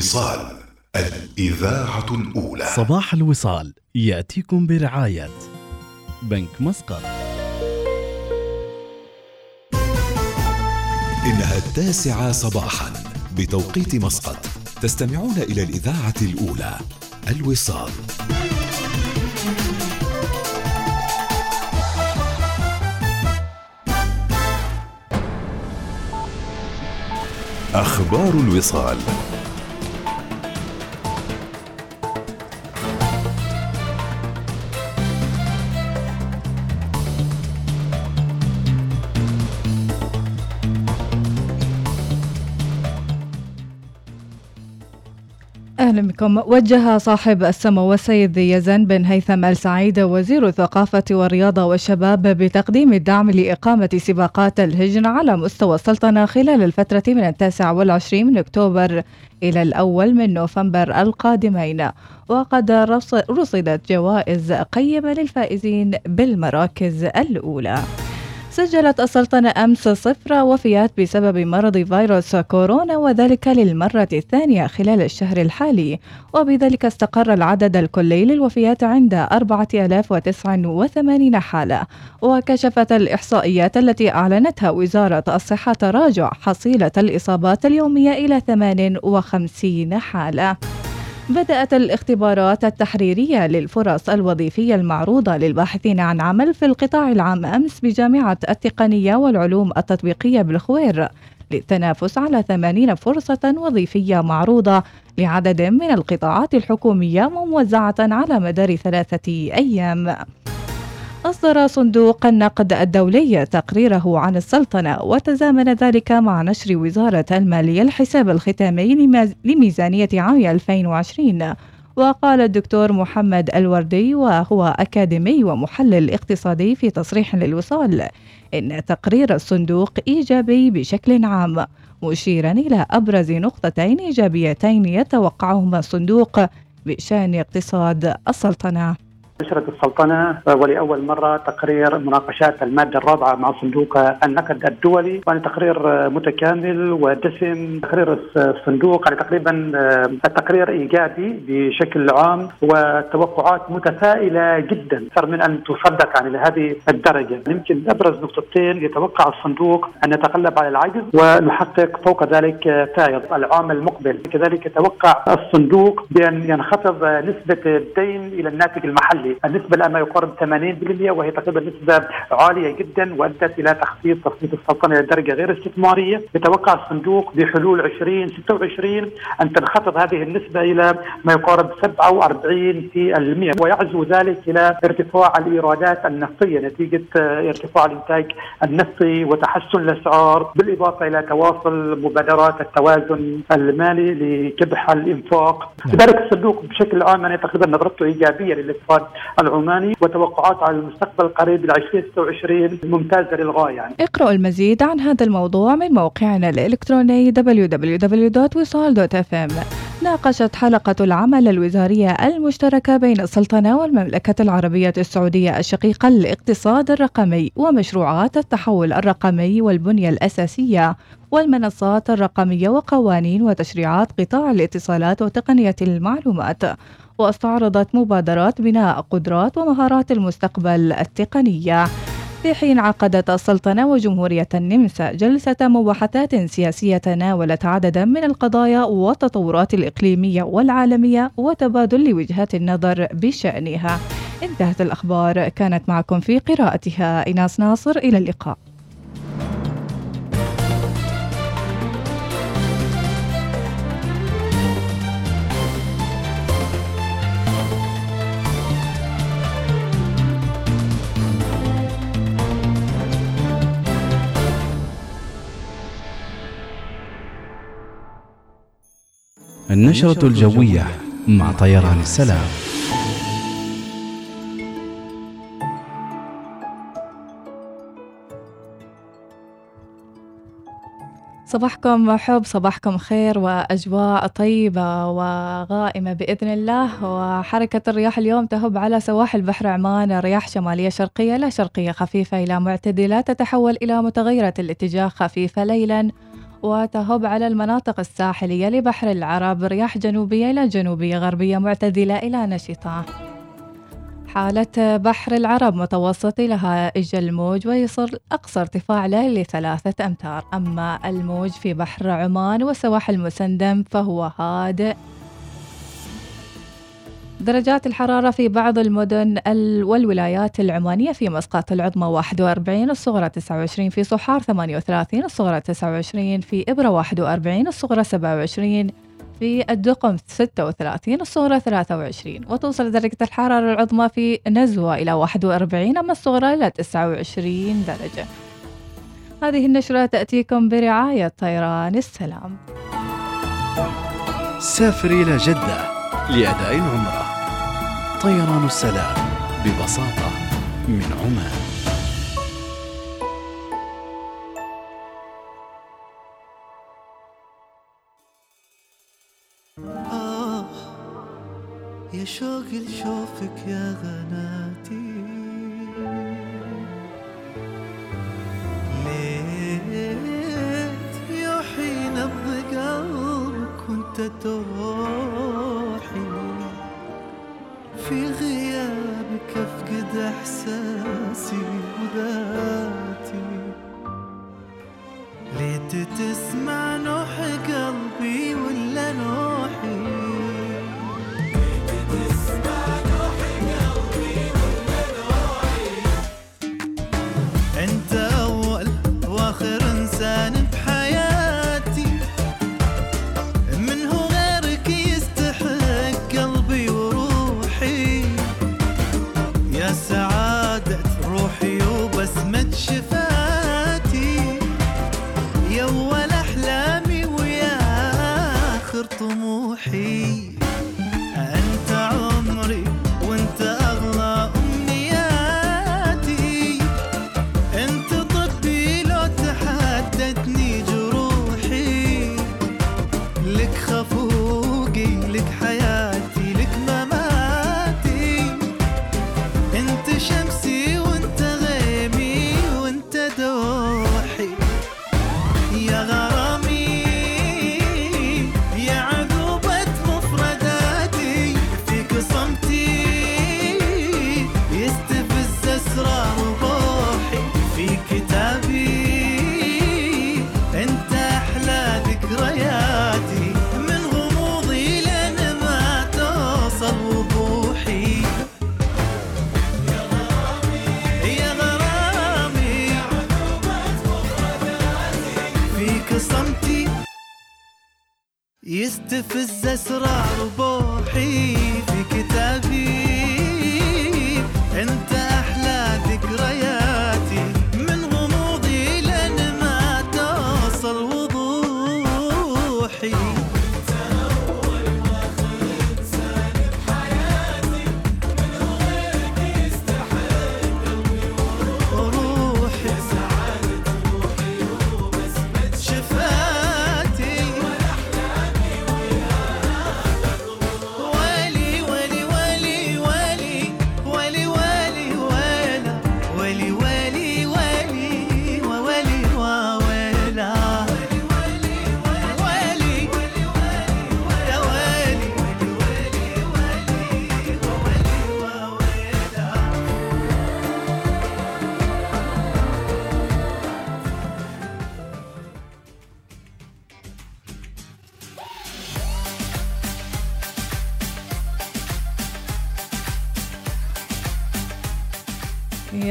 الوصال الإذاعة الأولى. صباح الوصال يأتيكم برعاية بنك مسقط. إنها التاسعة صباحا بتوقيت مسقط. تستمعون إلى الإذاعة الأولى الوصال. أخبار الوصال. بكم وجه صاحب السمو والسيد يزن بن هيثم السعيد وزير الثقافة والرياضة والشباب بتقديم الدعم لإقامة سباقات الهجن على مستوى السلطنة خلال الفترة من التاسع والعشرين من أكتوبر إلى الأول من نوفمبر القادمين. وقد رصدت جوائز قيمة للفائزين بالمراكز الأولى. سجلت السلطنة أمس صفر وفيات بسبب مرض فيروس كورونا وذلك للمرة الثانية خلال الشهر الحالي. وبذلك استقر العدد الكلي للوفيات عند 4089 حالة. وكشفت الإحصائيات التي أعلنتها وزارة الصحة تراجع حصيلة الإصابات اليومية إلى 58 حالة. بدأت الاختبارات التحريرية للفرص الوظيفية المعروضة للباحثين عن عمل في القطاع العام أمس بجامعة التقنية والعلوم التطبيقية بالخوير للتنافس على 80 فرصة وظيفية معروضة لعدد من القطاعات الحكومية موزعة على مدار ثلاثة أيام. أصدر صندوق النقد الدولي تقريره عن السلطنة وتزامن ذلك مع نشر وزارة المالية الحساب الختامي لميزانية عام 2020 وقال الدكتور محمد الوردي وهو أكاديمي ومحلل اقتصادي في تصريح للوصال إن تقرير الصندوق إيجابي بشكل عام مشيرا إلى أبرز نقطتين إيجابيتين يتوقعهما الصندوق بشأن اقتصاد السلطنة. نشرت السلطنة ولأول مرة تقرير مناقشات المادة الرابعة مع صندوق النقد الدولي يعني تقرير متكامل ودسم. تقرير الصندوق يعني تقريبا التقرير إيجابي بشكل عام وتوقعات متفائلة جدا أكثر من أن تصدق يعني لهذه الدرجة. يمكن أبرز نقطتين يتوقع الصندوق أن يتغلب على العجز ونحقق فوق ذلك فائض العام المقبل. كذلك يتوقع الصندوق بأن ينخفض نسبة الدين إلى الناتج المحلي. النسبة الآن ما يقارب 80% وهي تقريبا نسبة عالية جدا وأدت إلى تخفيض تصنيف السلطنة إلى درجة غير استثمارية. يتوقع الصندوق بحلول 2026 أن تنخفض هذه النسبة إلى ما يقارب 47% ويعزو ذلك إلى ارتفاع الإيرادات النفطية نتيجة ارتفاع الإنتاج النفطي وتحسن الأسعار بالإضافة إلى تواصل مبادرات التوازن المالي لكبح الإنفاق. لذلك الصندوق بشكل عام أنا تقريبا نظرته إيجابية للاقتصاد العماني وتوقعات على المستقبل القريب ل 2026 ممتازة للغاية يعني. اقرأوا المزيد عن هذا الموضوع من موقعنا الإلكتروني www.wisal.fm ناقشت حلقة العمل الوزارية المشتركة بين السلطنة والمملكة العربية السعودية الشقيقة الاقتصاد الرقمي ومشروعات التحول الرقمي والبنية الأساسية والمنصات الرقمية وقوانين وتشريعات قطاع الاتصالات وتقنية المعلومات واستعرضت مبادرات بناء قدرات ومهارات المستقبل التقنية. في حين عقدت السلطنة وجمهورية النمسا جلسة مباحثات سياسية تناولت عددا من القضايا والتطورات الإقليمية والعالمية وتبادل لوجهات النظر بشأنها. انتهت الأخبار كانت معكم في قراءتها إناس ناصر إلى اللقاء. النشرة الجوية مع طيران السلام. صباحكم حب صباحكم خير وأجواء طيبة وغائمة بإذن الله. وحركة الرياح اليوم تهب على سواحل بحر عمان رياح شمالية شرقية لا شرقية خفيفة إلى معتدلة تتحول إلى متغيرة الاتجاه خفيفة ليلاً. وتهب على المناطق الساحلية لبحر العرب رياح جنوبية إلى جنوبية غربية معتدلة إلى نشطة. حالة بحر العرب متوسط لها إجا الموج ويصل أقصى ارتفاع له لثلاثة أمتار. أما الموج في بحر عمان وسواحل مسندم فهو هادئ. درجات الحرارة في بعض المدن والولايات العمانية في مسقط العظمى 41 الصغرى 29 في صحار 38 الصغرى 29 في إبرة 41 الصغرى 27 في الدقم 36 الصغرى 23 وتوصل درجة الحرارة العظمى في نزوة إلى 41 أما الصغرى إلى 29 درجة. هذه النشرة تأتيكم برعاية طيران السلام. سافر إلى جدة لأداء العمرة. طيران السلام ببساطة من عمان. آه يا شوقي لشوفك يا غناتي. ليت يوحي نبض قلبك وانت توحي في غيابك أفقد إحساسي وذاتي. ليت تسمع نوح قلبي ولا نوحي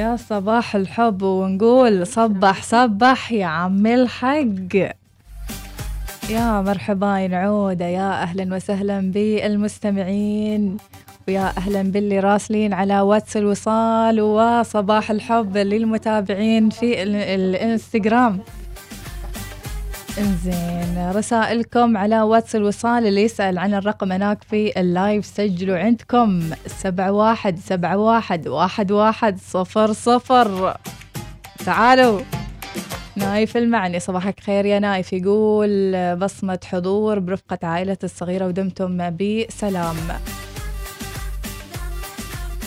يا صباح الحب ونقول صبح صبح يا عم الحق. يا مرحبا نعودة يا أهلا وسهلا بالمستمعين ويا أهلا باللي راسلين على واتس الوصال وصباح الحب للمتابعين في ال- الإنستغرام. انزين. رسائلكم على واتس الوصال اللي يسأل عن الرقم هناك في ال live. سجلوا عندكم سبعة واحد سبعة واحد واحد واحد صفر صفر. تعالوا. نايف المعني. صباحك خير يا نايف. يقول بصمة حضور برفقة عائلة الصغيرة ودمتم بسلام.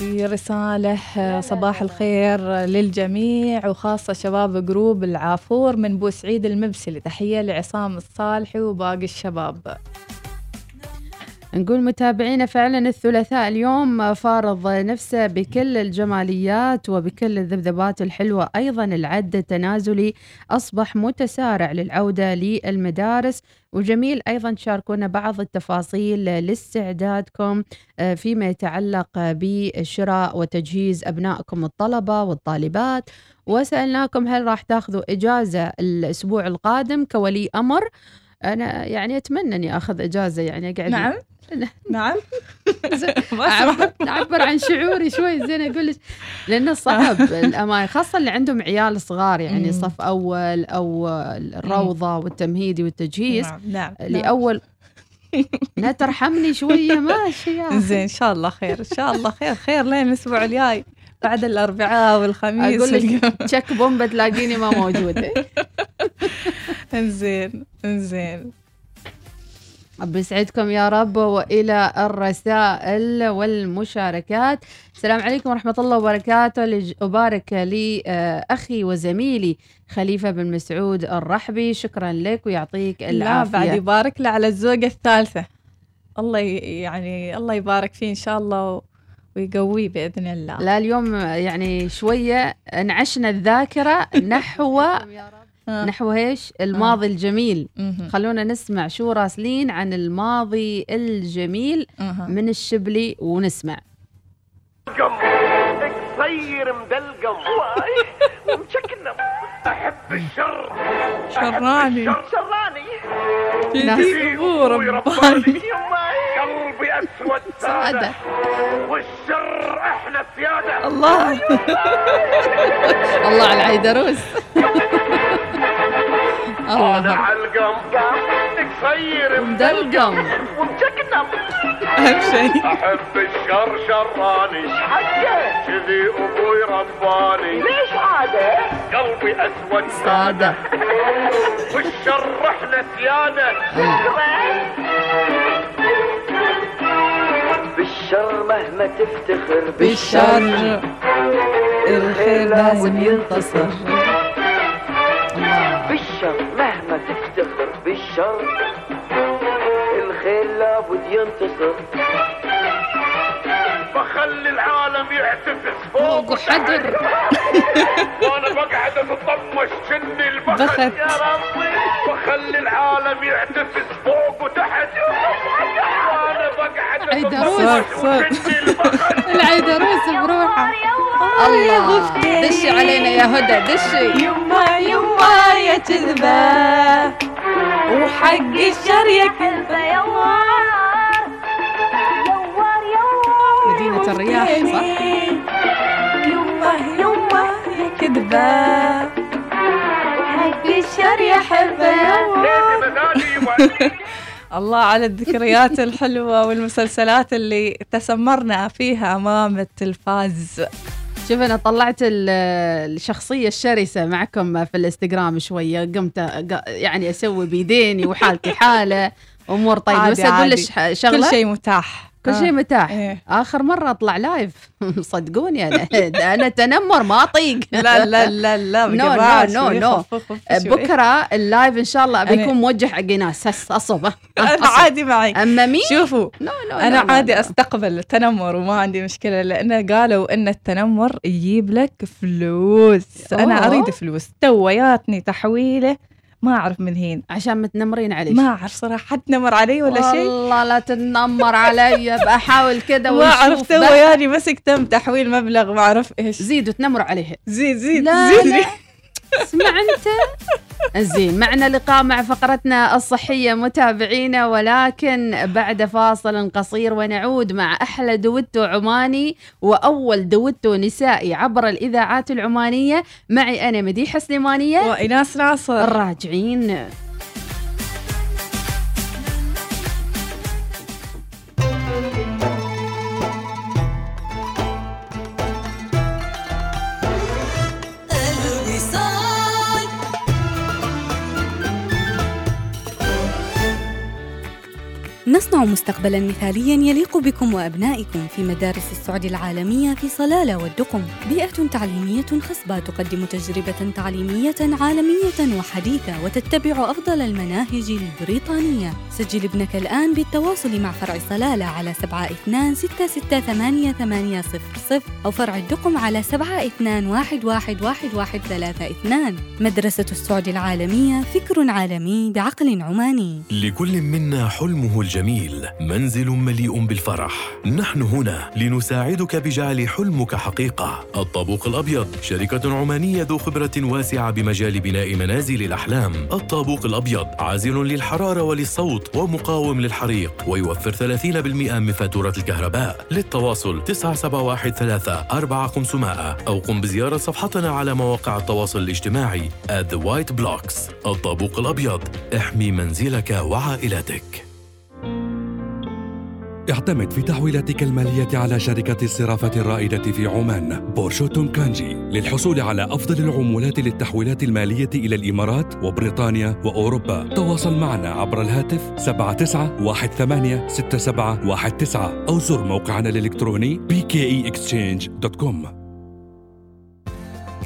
في رسالة آه، صباح الخير للجميع وخاصة شباب جروب العافور من بوسعيد المبسلي تحية لعصام الصالحي وباقي الشباب. نقول متابعينا فعلا الثلاثاء اليوم فارض نفسه بكل الجماليات وبكل الذبذبات الحلوة. أيضا العد التنازلي أصبح متسارع للعودة للمدارس. وجميل أيضا تشاركونا بعض التفاصيل لاستعدادكم آه، فيما يتعلق بشراء وتجهيز أبنائكم الطلبة والطالبات. وسألناكم هل راح تاخذوا إجازة الأسبوع القادم كولي أمر؟ أنا يعني أتمنى أني أخذ إجازة يعني أقعد نعم نعم. أعبر عن شعوري شوي زين أقول لك لأنه صعب الأمان خاصة اللي عندهم عيال صغار يعني. صف أول أو الروضة والتمهيدي والتجهيز نعم نعم لأول لا ترحمني شوية ماشي. زين إن شاء الله خير إن شاء الله خير خير لين الأسبوع الجاي بعد الأربعاء والخميس أقول لك. تشك بومبة تلاقيني ما موجودة انزين انزين. بيسعدكم يا رب وإلى الرسائل والمشاركات. السلام عليكم ورحمة الله وبركاته. أبارك لي آه، أخي وزميلي خليفة بن مسعود الرحبي. شكرا لك ويعطيك لا بعد العافية. يبارك له على الزوجة الثالثة. الله يعني الله يبارك فيه إن شاء الله ويقويه بإذن الله. لا اليوم يعني شوية انعشنا الذاكرة نحو آه. نحو إيش؟ الماضي الجميل. مهم. خلونا نسمع شو راسلين عن الماضي الجميل مهم. من الشبلي ونسمع. قصير مدلقم. وأي ومشكنم أحب الشر. شراني. شراني. يدي أبوه أبوي رباني قلبي أسود سادة. والشر إحنا سيادة. الله. الله على العيدروس الله علقم قصير مدلقم. ومشكنم أهم شيء. أحب الشر شراني حقه. كذي أبوي رباني. ليش عادة؟ قلبي أسود. سادة. والشر إحنا سيادة. بالشر مهما تفتخر. بالشر الخير لازم ينتصر. بالشر مهما تفتخر بالشر. الخير لابد ينتصر بخلي العالم يعتفس فوق حجر وأنا بقعد اتطمش شني البخت بخت. يا ربي. بخلي العالم يعتفس فوق وتحت. وأنا بقعد عيدروس. العيدروس بروحه. الله دشي علينا يا هدى دشي. يما يما يا كذبة وحق الشر يا كذبة. يوار مدينة الرياح صح؟ يما يما يا كذبة وحق الشر يا حبة الله على الذكريات الحلوة والمسلسلات اللي تسمرنا فيها أمام التلفاز. شوف أنا طلعت ال- الشخصية الشرسة معكم في الإنستغرام شوية. قمت يعني أسوي بيديني وحالتي حالة. أمور طيبة. بس أقول. لك شغلة. كل شيء متاح. كل شيء آه. متاح. إيه. آخر مرة أطلع live صدقوني أنا. أنا تنمر ما أطيق. لا لا لا لا no، no، no. بكرة ال live إن شاء الله بيكون موجه حق ناس. هس اصب أنا عادي معي. أما مين؟ شوفوا no no أنا عادي. أستقبل التنمر وما عندي مشكلة لأن قالوا إن التنمر يجيب لك فلوس. أنا. أريد فلوس. توياتني تحويله. ما أعرف من هين. عشان متنمرين علي ما أعرف صراحة حد نمر علي ولا شيء. والله لا تتنمر علي. بحاول كذا ما أعرف تو بقى. يعني مسك تم تحويل مبلغ ما أعرف إيش. زيدوا تنمروا عليه. زيد زيد لا زيد. لا. اسمع أنت. زين معنا لقاء مع فقرتنا الصحية متابعينا ولكن بعد فاصل قصير ونعود مع أحلى دويتو عماني وأول دويتو نسائي عبر الإذاعات العمانية. معي أنا مديحة سليمانية. وإيناس ناصر. الراجعين نصنع مستقبلا مثاليا يليق بكم وأبنائكم في مدارس السعودي العالمية في صلالة والدقم. بيئة تعليمية خصبة تقدم تجربة تعليمية عالمية وحديثة وتتبع أفضل المناهج البريطانية. سجل ابنك الآن بالتواصل مع فرع صلالة على 72668800 أو فرع الدقم على 72111132 مدرسة السعودي العالمية فكر عالمي بعقل عماني. لكل منا حلمه الجميل منزل مليء بالفرح. نحن هنا لنساعدك بجعل حلمك حقيقة. الطابوق الأبيض شركة عمانية ذو خبرة واسعة بمجال بناء منازل الأحلام. الطابوق الأبيض عازل للحرارة وللصوت ومقاوم للحريق ويوفر 30% من فاتورة الكهرباء. للتواصل 9713 4500 أو قم بزيارة صفحتنا على مواقع التواصل الاجتماعي at the white blocks. الطابوق الأبيض احمي منزلك وعائلتك. اعتمد في تحويلاتك المالية على شركة الصرافة الرائدة في عمان. بورشوتون كانجي للحصول على أفضل العمولات للتحويلات المالية إلى الإمارات وبريطانيا وأوروبا. تواصل معنا عبر الهاتف 79186719 أو زر موقعنا الإلكتروني bkeexchange.com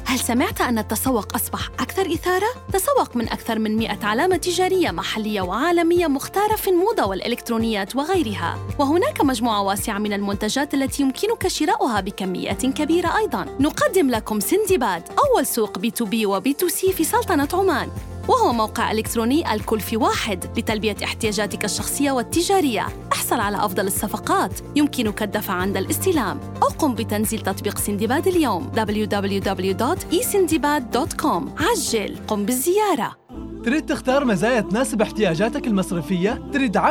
هل سمعت أن التسوق أصبح أكثر إثارة؟ تسوق من أكثر من 100 علامة تجارية محلية وعالمية مختارة في الموضة والإلكترونيات وغيرها. وهناك مجموعة واسعة من المنتجات التي يمكنك شراؤها بكميات كبيرة أيضاً. نقدم لكم سندباد أول سوق B2B و B2C في سلطنة عمان. وهو موقع إلكتروني الكل في واحد لتلبية احتياجاتك الشخصية والتجارية احصل على أفضل الصفقات يمكنك الدفع عند الاستلام أو قم بتنزيل تطبيق سندباد اليوم www.esindibad.com عجل قم بالزيارة تريد تختار مزايا تناسب احتياجاتك المصرفية؟ تريد 10%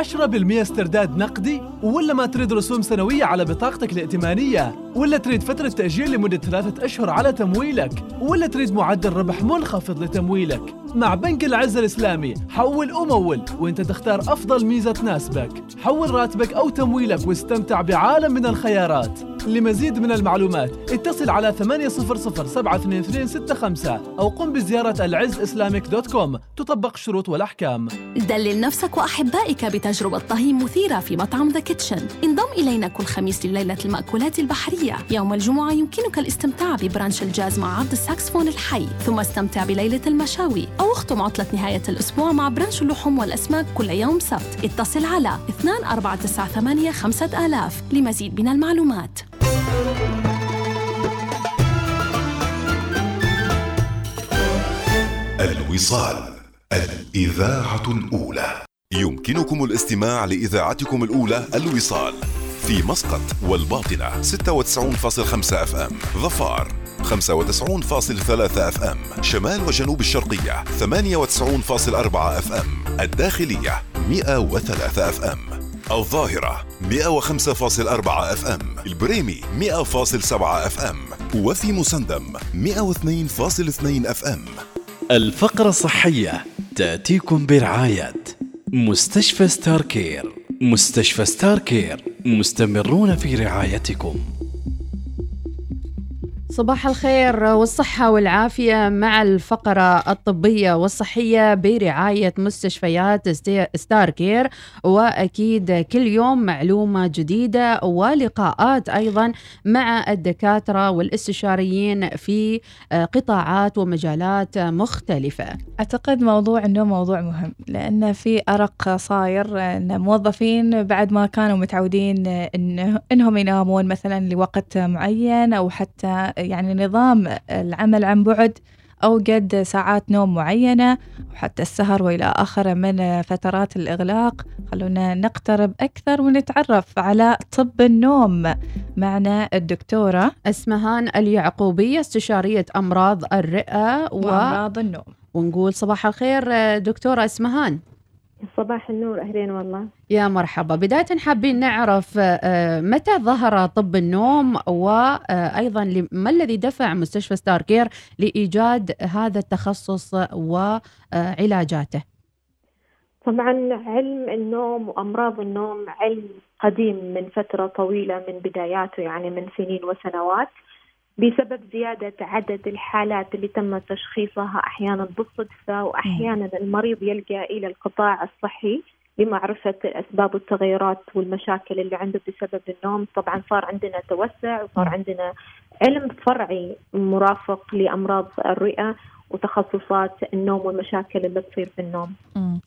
استرداد نقدي؟ ولا ما تريد رسوم سنوية على بطاقتك الائتمانية؟ ولا تريد فترة تأجيل لمدة ثلاثة أشهر على تمويلك؟ ولا تريد معدل ربح منخفض لتمويلك؟ مع بنك العز الإسلامي حول ومول وإنت تختار أفضل ميزة تناسبك. حول راتبك أو تمويلك واستمتع بعالم من الخيارات. لمزيد من المعلومات اتصل على 800 72265 أو قم بزيارة alizzislamic dot com. تطبق الشروط والأحكام دلل نفسك وأحبائك بتجربة طهي مثيرة في مطعم The Kitchen انضم إلينا كل خميس لليلة المأكولات البحرية. يوم الجمعة يمكنك الاستمتاع ب brunch الجاز مع عرض الساكسفون الحي ثم استمتع بليلة المشاوي أو اختم عطلة نهاية الأسبوع مع brunch اللحوم والأسماك كل يوم سبت. اتصل على 2498 5000 لمزيد من المعلومات. الوصال الإذاعة الأولى. يمكنكم الاستماع لإذاعتكم الأولى الوصال. في مسقط والباطنة 96.5 FM ظفار 95.3 FM شمال وجنوب الشرقية 98.4 FM الداخلية 103 FM الظاهرة 105.4 FM البريمي 100.7 FM وفي مسندم 102.2 FM. الفقرة الصحية تأتيكم برعاية مستشفى Starcare مستشفى Starcare مستمرون في رعايتكم. صباح الخير والصحة والعافية مع الفقرة الطبية والصحية برعاية مستشفيات Starcare وأكيد كل يوم معلومة جديدة ولقاءات أيضا مع الدكاترة والاستشاريين في آه، قطاعات ومجالات مختلفة. أعتقد موضوع النوم موضوع مهم لأن في أرق صاير أن موظفين بعد ما كانوا متعودين إن إنهم ينامون مثلا لوقت معين أو حتى يعني نظام العمل عن بعد أو قد ساعات نوم معينة وحتى السهر وإلى آخره من فترات الإغلاق. خلونا نقترب أكثر ونتعرف على طب النوم. معنا الدكتورة أسمهان اليعقوبية استشارية أمراض الرئة و... وأمراض النوم. ونقول صباح الخير دكتورة أسمهان. صباح النور أهلين والله. يا مرحبا. بداية حابين نعرف آه، متى ظهر طب النوم وأيضا ل- ما الذي دفع مستشفى ستار كير لإيجاد هذا التخصص وعلاجاته طبعا علم النوم وأمراض النوم علم قديم من فترة طويلة من بداياته يعني من سنين وسنوات. بسبب زيادة عدد الحالات اللي تم تشخيصها أحيانا بالصدفة وأحيانا المريض يلجأ إلى القطاع الصحي لمعرفة الأسباب والتغيرات والمشاكل اللي عنده بسبب النوم. طبعا صار عندنا توسع وصار عندنا علم فرعي مرافق لأمراض الرئة وتخصصات النوم والمشاكل اللي تصير في النوم.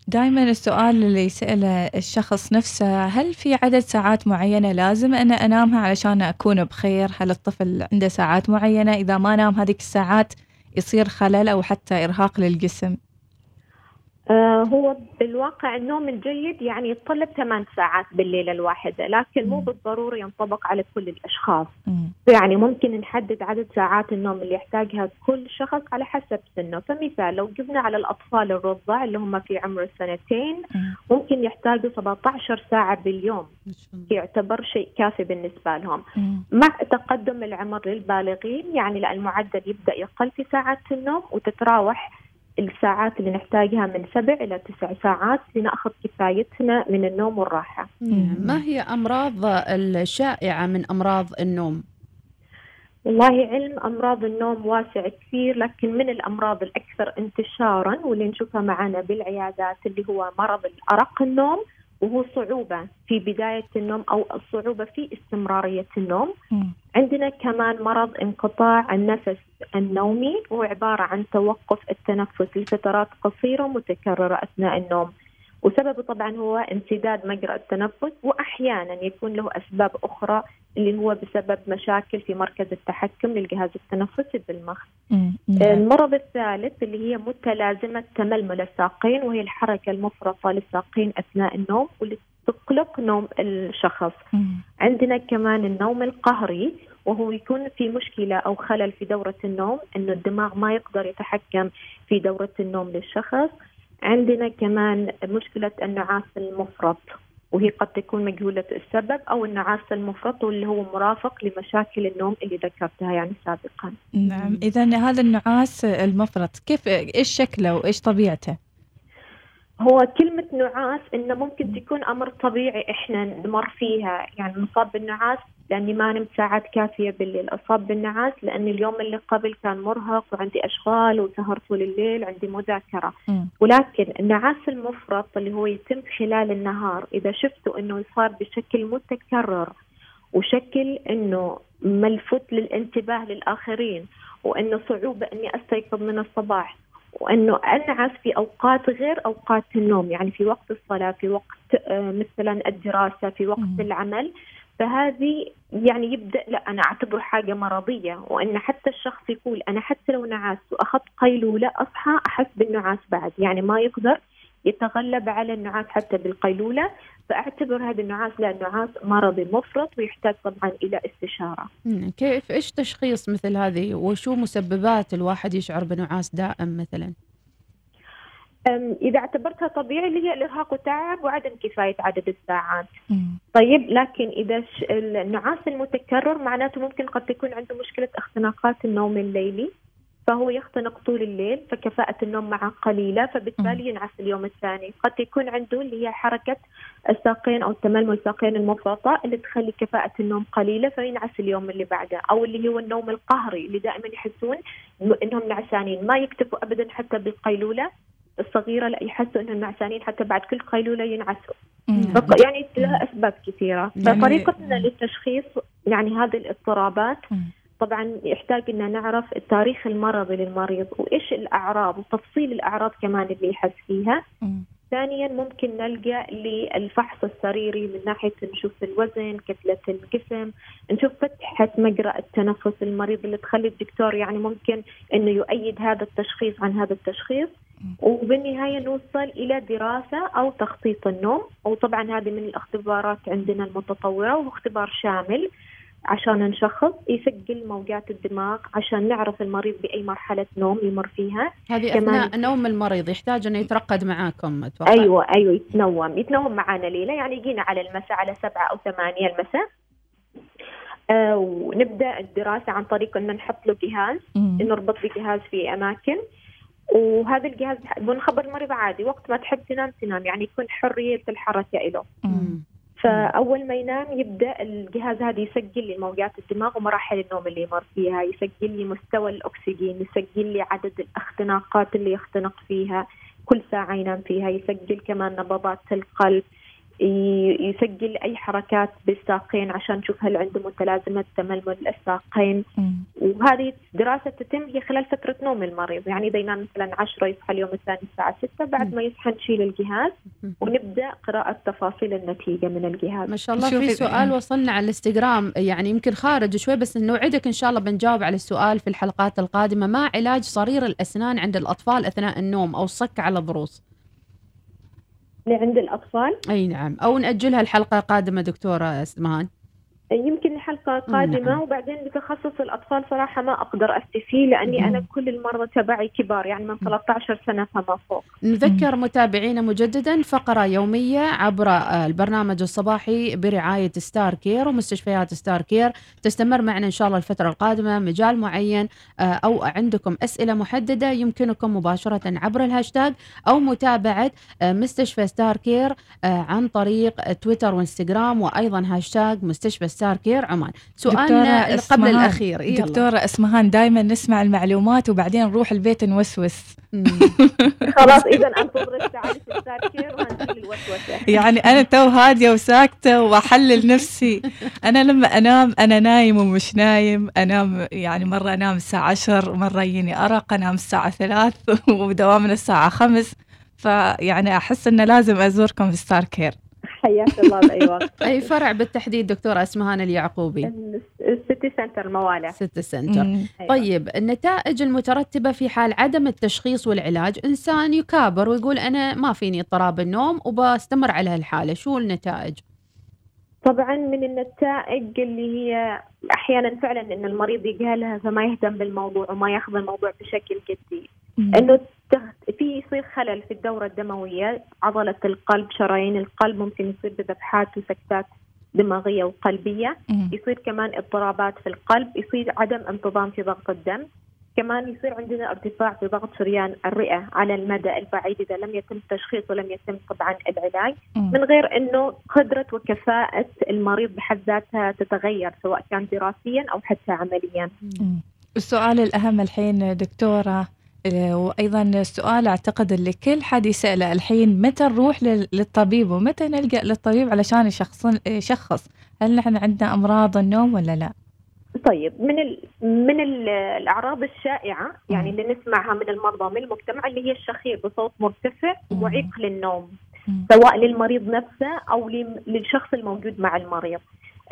دائما السؤال اللي يسأله الشخص نفسه هل في عدد ساعات معينة لازم أنا أنامها علشان أكون بخير؟ هل الطفل عنده ساعات معينة؟ إذا ما نام هذيك الساعات يصير خلل أو حتى إرهاق للجسم؟ هو بالواقع النوم الجيد يعني يتطلب ثمان ساعات بالليلة الواحدة لكن مو بالضرورة ينطبق على كل الأشخاص. يعني ممكن نحدد عدد ساعات النوم اللي يحتاجها كل شخص على حسب سنه. فمثال لو جبنا على الأطفال الرضع اللي هم في عمر السنتين ممكن يحتاجوا 17 ساعة باليوم. يعتبر شيء كافي بالنسبة لهم. مع تقدم العمر للبالغين يعني لأن المعدل يبدأ يقل في ساعات النوم وتتراوح الساعات اللي نحتاجها من سبع إلى تسع ساعات لنأخذ كفايتنا من النوم والراحة ما هي أمراض الشائعة من أمراض النوم؟ والله علم أمراض النوم واسع كثير لكن من الأمراض الأكثر انتشارا واللي نشوفها معنا بالعيادات اللي هو مرض الأرق النوم وهو صعوبة في بداية النوم أو الصعوبة في استمرارية النوم. عندنا كمان مرض انقطاع النفس النومي وهو عبارة عن توقف التنفس لفترات قصيرة متكررة أثناء النوم. وسببه طبعا هو امتداد مجرى التنفس واحيانا يكون له أسباب أخرى اللي هو بسبب مشاكل في مركز التحكم للجهاز التنفسي بالمخ. المرض الثالث اللي هي متلازمة تململ الساقين وهي الحركة المفرطة للساقين أثناء النوم واللي تقلق نوم الشخص. عندنا كمان النوم القهري وهو يكون في مشكلة أو خلل في دورة النوم إنه الدماغ ما يقدر يتحكم في دورة النوم للشخص. عندنا كمان مشكلة النعاس المفرط وهي قد تكون مجهولة السبب أو النعاس المفرط واللي هو مرافق لمشاكل النوم اللي ذكرتها يعني سابقا نعم إذا هذا النعاس المفرط كيف إيش شكله وإيش طبيعته؟ هو كلمة نعاس إنه ممكن تكون أمر طبيعي إحنا نمر فيها. يعني نصاب بالنعاس لأني ما نمت ساعات كافية بالليل. أصاب بالنعاس لأن اليوم اللي قبل كان مرهق وعندي أشغال وسهرت طول الليل عندي مذاكرة. ولكن النعاس المفرط اللي هو يتم خلال النهار إذا شفتوا إنه صار بشكل متكرر وشكل إنه ملفت للانتباه للآخرين وإنه صعوبة إني أستيقظ من الصباح وأنه أنعس في أوقات غير أوقات النوم يعني في وقت الصلاة في وقت آه، مثلا الدراسة في وقت العمل. فهذه يعني يبدأ لا أنا أعتبره حاجة مرضية. وأن حتى الشخص يقول أنا حتى لو نعست وأخذت قيلوله أصحى أحس بالنعاس بعد. يعني ما يقدر يتغلب على النعاس حتى بالقيلولة فأعتبر هذا النعاس لا نعاس مرضي مفرط ويحتاج طبعا إلى استشارة. مم. كيف إيش تشخيص مثل هذه وشو مسببات الواحد يشعر بنعاس دائم مثلا؟ إذا اعتبرتها طبيعي اللي هي الإرهاق والتعب وعدم كفاية عدد الساعات طيب لكن إذا النعاس المتكرر معناته ممكن قد تكون عنده مشكلة اختناقات النوم الليلي فهو يختنق طول الليل فكفاءة النوم معه قليلة فبالتالي ينعس اليوم الثاني. قد يكون عنده اللي هي حركة الساقين أو التململ الساقين المفرطة اللي تخلي كفاءة النوم قليلة فينعس اليوم اللي بعده. أو اللي هو النوم القهري اللي دائما يحسون إنهم نعسانين. ما يكتفوا أبدا حتى بالقيلولة الصغيرة لا يحسوا إنهم نعسانين حتى بعد كل قيلولة ينعسوا. يعني لها أسباب كثيرة. يعني- فطريقتنا للتشخيص يعني هذه الاضطرابات طبعا يحتاج ان نعرف التاريخ المرضي للمريض وإيش الأعراض وتفصيل الأعراض كمان اللي يحس فيها. ثانيا ممكن نلجا للفحص السريري من ناحية نشوف الوزن كتلة الجسم نشوف فتحة مجرى التنفس المريض اللي تخلي الدكتور يعني ممكن إنه يؤيد هذا التشخيص عن هذا التشخيص. وبالنهاية نوصل إلى دراسة أو تخطيط النوم. وطبعا هذه من الاختبارات عندنا المتطورة وهو اختبار شامل. عشان نشخص يسجل موجات الدماغ عشان نعرف المريض بأي مرحلة نوم يمر فيها. هذه أثناء نوم المريض يحتاج انه يترقد معاكم أتوقع. أيوه أيوه يتنوم. يتنوم معانا ليلة يعني يجينا على المساء على سبعة أو ثمانية المساء. آه ونبدأ الدراسة عن طريق إن نحط له جهاز نربط بجهاز في أماكن. وهذا الجهاز بنخبر المريض عادي وقت ما تحب تنام تنام يعني يكون حرية الحركة له فأول ما ينام يبدأ الجهاز هذا يسجل لي موجات الدماغ ومراحل النوم اللي يمر فيها يسجل لي مستوى الأكسجين يسجل لي عدد الاختناقات اللي يختنق فيها كل ساعة ينام فيها يسجل كمان نبضات القلب يسجل أي حركات بالساقين عشان نشوف هل عنده متلازمة تململ الساقين. وهذه دراسة تتم هي خلال فترة نوم المريض. يعني إذا ينام مثلا 10 يصحى اليوم الثاني الساعة 6 بعد ما يصحى نشيل الجهاز ونبدأ قراءة تفاصيل النتيجة من الجهاز. ما شاء الله في سؤال وصلنا على الانستغرام يعني يمكن خارج شوي بس نوعدك إن شاء الله بنجاوب على السؤال في الحلقات القادمة. ما علاج صرير الأسنان عند الأطفال أثناء النوم أو الصك على الضروس؟ لعند الأطفال. أي نعم. أو نأجلها الحلقة قادمه دكتورة اسمهان يمكن حلقة قادمة نعم. وبعدين بتخصص الأطفال صراحة ما أقدر أفتي فيه لأني أنا كل المرضى تبعي كبار يعني من 13 سنة فما فوق. نذكر متابعينا مجددا فقرة يومية عبر البرنامج الصباحي برعاية Starcare ومستشفيات Starcare. تستمر معنا إن شاء الله الفترة القادمة. مجال معين آه، أو عندكم أسئلة محددة يمكنكم مباشرة عبر الهاشتاج أو متابعة آه، مستشفى Starcare آه، عن طريق تويتر وانستغرام وأيضا هاشتاج مستشفى Starcare عمان. سؤالنا قبل الأخير يلا. دكتورة إسمهان دائما نسمع المعلومات وبعدين نروح البيت نوسوس. خلاص الساعة في التذكير وهنزل الوسوسة. يعني أنا تو هادية وساكتة وأحلل نفسي. أنا لما أنام أنا نايم ومش نايم. أنام يعني مرة أنام الساعة عشر مرة يجيني أرق. أنام الساعة ثلاث ودوامنا الساعة خمس. فيعني أحس إنه لازم أزوركم في Starcare. حياك الله بأي وقت. أي فرع بالتحديد دكتورة أسمهان اليعقوبي؟ ال City Centre موالح ست سنتر. مم. طيب النتائج المترتبة في حال عدم التشخيص والعلاج إنسان يكابر ويقول أنا ما فيني اضطراب النوم وبستمر على هالحالة. شو النتائج؟ طبعا من النتائج اللي هي أحيانا فعلا إن المريض يجهلها فما يهتم بالموضوع وما ياخذ الموضوع بشكل جدي. إنه في يصير خلل في الدورة الدموية عضلة القلب شرايين القلب ممكن يصير بذبحات وسكتات دماغية وقلبية. يصير كمان اضطرابات في القلب يصير عدم انتظام في ضغط الدم. كمان يصير عندنا ارتفاع في ضغط شريان الرئة على المدى البعيد إذا لم يتم التشخيص ولم يتم طبعا العلاج. من غير إنه قدرة وكفاءة المريض بحد ذاتها تتغير سواء كان دراسيا أو حتى عمليا. السؤال الأهم الحين دكتورة آه، وأيضا السؤال أعتقد اللي كل حد يسأله الحين متى نروح لل- للطبيب ومتى نلجأ للطبيب علشان يشخص يشخص هل نحن عندنا أمراض النوم ولا لا؟ طيب من ال من ال الأعراض الشائعة يعني اللي نسمعها من المرضى ومن المجتمع اللي هي الشخير بصوت مرتفع ومعيق للنوم سواء للمريض نفسه أو للشخص الموجود مع المريض.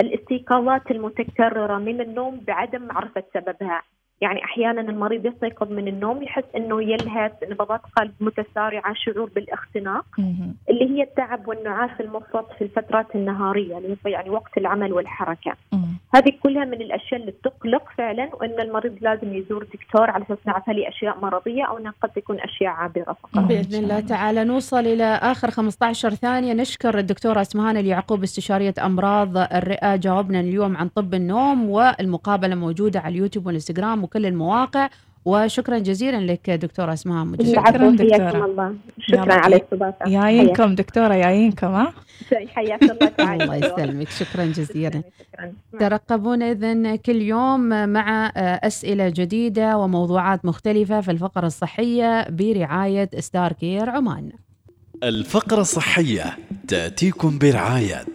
الاستيقاظات المتكررة من النوم بعدم معرفه سببها. يعني أحيانا المريض يستيقظ من النوم يحس إنه يلهث نبضات قلب متسارعه شعور بالاختناق اللي هي التعب والنعاس المفرط في الفترات النهارية اللي هو يعني وقت العمل والحركة. هذه كلها من الأشياء اللي تقلق فعلا وإن المريض لازم يزور دكتور على أساس نعرف هل أشياء مرضية أو انها قد تكون أشياء عابرة فقط. بإذن الله تعالى نوصل إلى آخر 15 ثانية نشكر الدكتورة اسمهان اليعقوب استشارية أمراض الرئة جاوبنا اليوم عن طب النوم والمقابلة موجودة على اليوتيوب والإنستغرام وكل المواقع وشكرا جزيلا لك اسمهان مجدد. العفو، حياكم الله. شكرا. على الاستضافه. ياينكم دكتورة ياينكم ها؟ حياك الله تعالى. الله يسلمك شكرا جزيلا ترقبونا إذن كل يوم مع أسئلة جديدة وموضوعات مختلفة في الفقرة الصحية برعاية ستار كير عمان الفقرة الصحية تأتيكم برعاية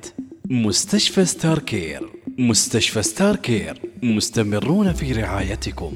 مستشفى ستار كير مستشفى ستار كير مستمرون في رعايتكم.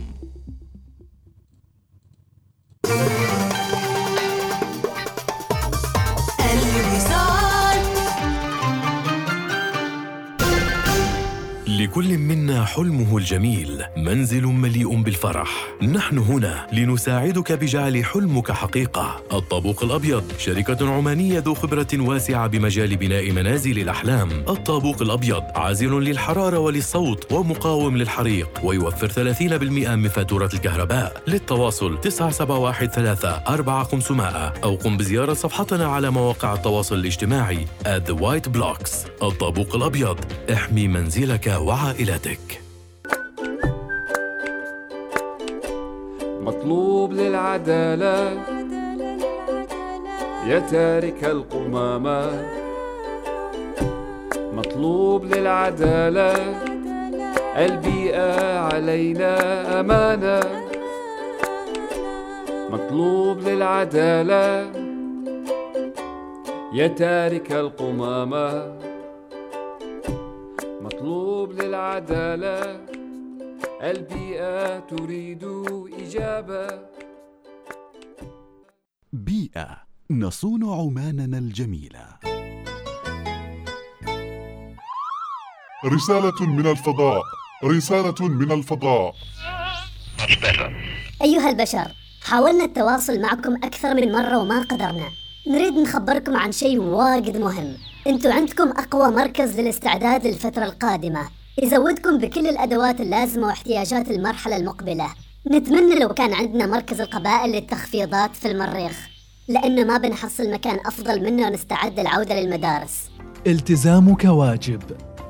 لكل منا حلمه الجميل منزل مليء بالفرح. نحن هنا لنساعدك بجعل حلمك حقيقة. الطابوق الأبيض شركة عمانية ذو خبرة واسعة بمجال بناء منازل الأحلام. الطابوق الأبيض عازل للحرارة وللصوت ومقاوم للحريق ويوفر 30% من فاتورة الكهرباء. للتواصل 9713 4500 أو قم بزيارة صفحتنا على مواقع التواصل الاجتماعي at the white blocks. الطابوق الأبيض احمي منزلك وعائلتك مطلوب للعدالة. يا تارك القمامة. مطلوب للعدالة. البيئة علينا أمانة. مطلوب للعدالة. يا تارك القمامة. مطلوب للعدالة. البيئة تريد إجابة. بيئة نصون عماننا الجميلة. رسالة من الفضاء رسالة من الفضاء. أيها البشر حاولنا التواصل معكم أكثر من مرة وما قدرنا. نريد نخبركم عن شيء واجد مهم. أنتوا عندكم أقوى مركز للاستعداد للفترة القادمة. يزودكم بكل الأدوات اللازمة واحتياجات المرحلة المقبلة. نتمنى لو كان عندنا مركز القبائل للتخفيضات في المريخ لأنه ما بنحصل مكان أفضل منه نستعد للعودة للمدارس. التزامك واجب.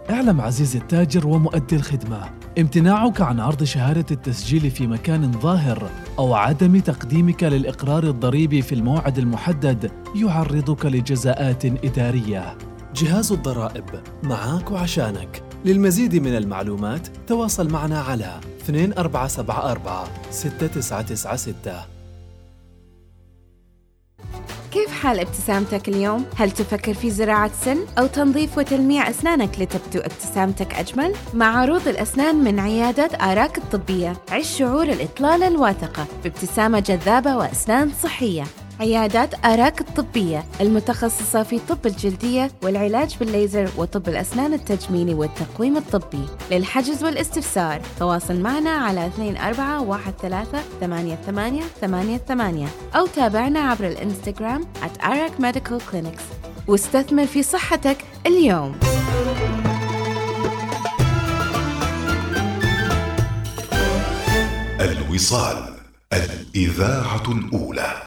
اعلم عزيزي التاجر ومؤدي الخدمة. امتناعك عن عرض شهادة التسجيل في مكان ظاهر أو عدم تقديمك للإقرار الضريبي في الموعد المحدد يعرضك لجزاءات إدارية. جهاز الضرائب معاك وعشانك. للمزيد من المعلومات تواصل معنا على 2474 6996 كيف حال ابتسامتك اليوم؟ هل تفكر في زراعة سن أو تنظيف وتلميع أسنانك لتبدو ابتسامتك أجمل؟ مع عروض الأسنان من عيادة آراك الطبية عيش شعور الإطلالة الواثقة بابتسامة جذابة وأسنان صحية عيادات آراك الطبية المتخصصة في طب الجلدية والعلاج بالليزر وطب الأسنان التجميلي والتقويم الطبي. للحجز والاستفسار تواصل معنا على 24138888 أو تابعنا عبر الإنستغرام at Arak Medical Clinics. واستثمر في صحتك اليوم. الوصال الإذاعة الأولى.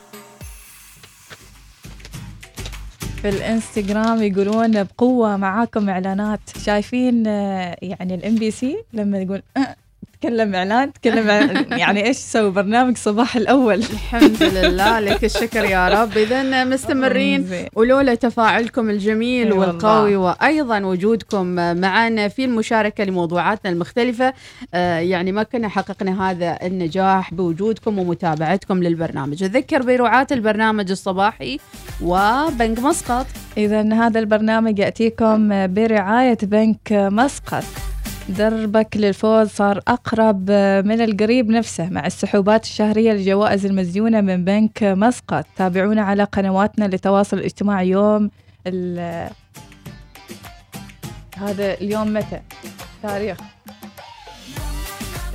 في الإنستغرام يقولون بقوة معاكم إعلانات. شايفين آه، يعني ال MBC لما يقول أه تكلم إعلان تكلم يعني إيش تسوي؟ برنامج صباح الأول. الحمد لله. لك الشكر يا رب. اذا مستمرين. ولولا تفاعلكم الجميل والقوي. وأيضا وجودكم معنا في المشاركة لموضوعاتنا المختلفة. آه، يعني ما كنا حققنا هذا النجاح بوجودكم ومتابعتكم للبرنامج. اذكر برعاة البرنامج الصباحي وبنك مسقط. إذا هذا البرنامج يأتيكم برعاية بنك مسقط. دربك للفوز صار أقرب من القريب نفسه مع السحوبات الشهرية للجوائز المزيونة من بنك مسقط تابعونا على قنواتنا للتواصل الاجتماعي يوم ال- هذا اليوم متى؟ تاريخ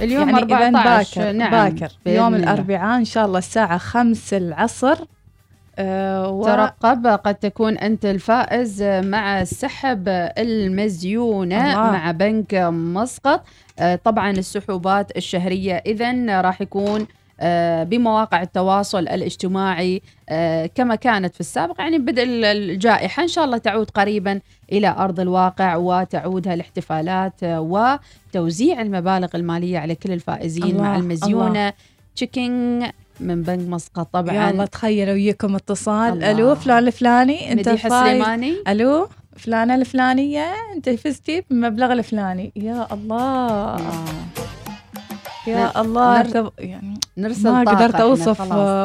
اليوم يعني إذن 14 باكر نعم باكر يوم. الأربعاء إن شاء الله الساعة خمس العصر آه و... ترقب قد تكون أنت الفائز مع السحب المزيونة الله. مع بنك مسقط آه، طبعا السحوبات الشهرية إذا راح يكون آه، بمواقع التواصل الاجتماعي آه، كما كانت في السابق يعني بدء ال- الجائحة إن شاء الله تعود قريبا إلى أرض الواقع وتعود هالاحتفالات آه، وتوزيع المبالغ المالية على كل الفائزين الله، مع المزيونة. تشيكينج من بنك مسقط طبعا يلا تخيلوا وياكم اتصال الله. ألو فلان الفلاني أنت فايز سليماني؟ ألو فلانة الفلانية أنت فزتي بالمبلغ الفلاني يا الله يا نر- الله نر-. يعني نرسل ما قدرت أوصف.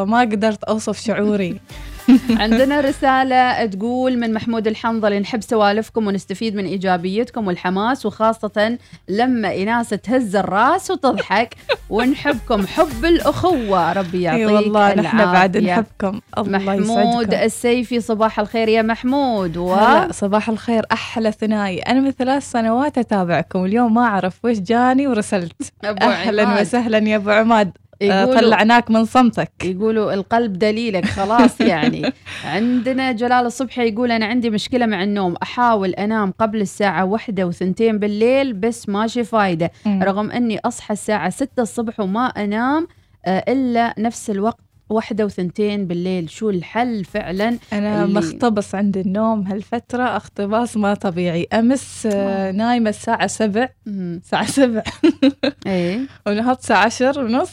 ما قدرت أوصف شعوري عندنا رسالة تقول من محمود الحنظلي نحب سوالفكم ونستفيد من إيجابيتكم والحماس وخاصة لما إناس تهز الراس وتضحك ونحبكم حب الأخوة. ربي يعطيك اي والله نحن بعد. نحبكم. الله محمود يسعدكم. السيفي صباح الخير يا محمود. و... صباح الخير أحلى ثنائي. أنا من ثلاث سنوات أتابعكم اليوم ما أعرف وش جاني ورسلت. أبو عماد. وسهلا يا أبو عماد. طلعناك من صمتك. يقولوا القلب دليلك خلاص يعني. عندنا جلال الصبحي يقول أنا عندي مشكلة مع النوم أحاول أنام قبل الساعة واحدة وثنتين بالليل بس ماشي فايدة. رغم أني أصحى الساعة ستة الصبح وما أنام آه، إلا نفس الوقت واحدة وثنتين بالليل. شو الحل فعلا؟ أنا اللي- مختبص عند النوم هالفترة اختباس ما طبيعي. أمس آه، نايمة الساعة سبع. الساعة سبع. إيه. ونهضت الساعة عشر ونص.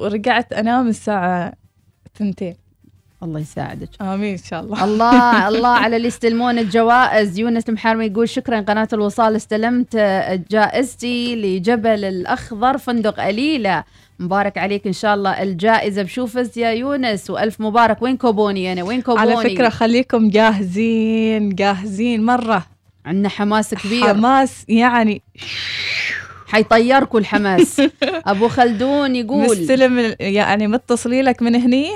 ورجعت أنام الساعة ثنتين. الله يساعدك. آمين إن شاء الله. الله الله على اللي يستلمون الجوائز. يونس المحارمي يقول شكرا قناة الوصال استلمت جائزتي لجبل الأخضر فندق أليلة. مبارك عليك إن شاء الله. الجائزة بشوفز يا يونس وألف مبارك. وين كوبوني أنا؟ وين كوبوني؟ على فكرة خليكم جاهزين جاهزين مرة. عندنا حماس كبير. حماس يعني حيطيركم الحماس. أبو خلدون يقول مستلم يعني متصلي لك من هني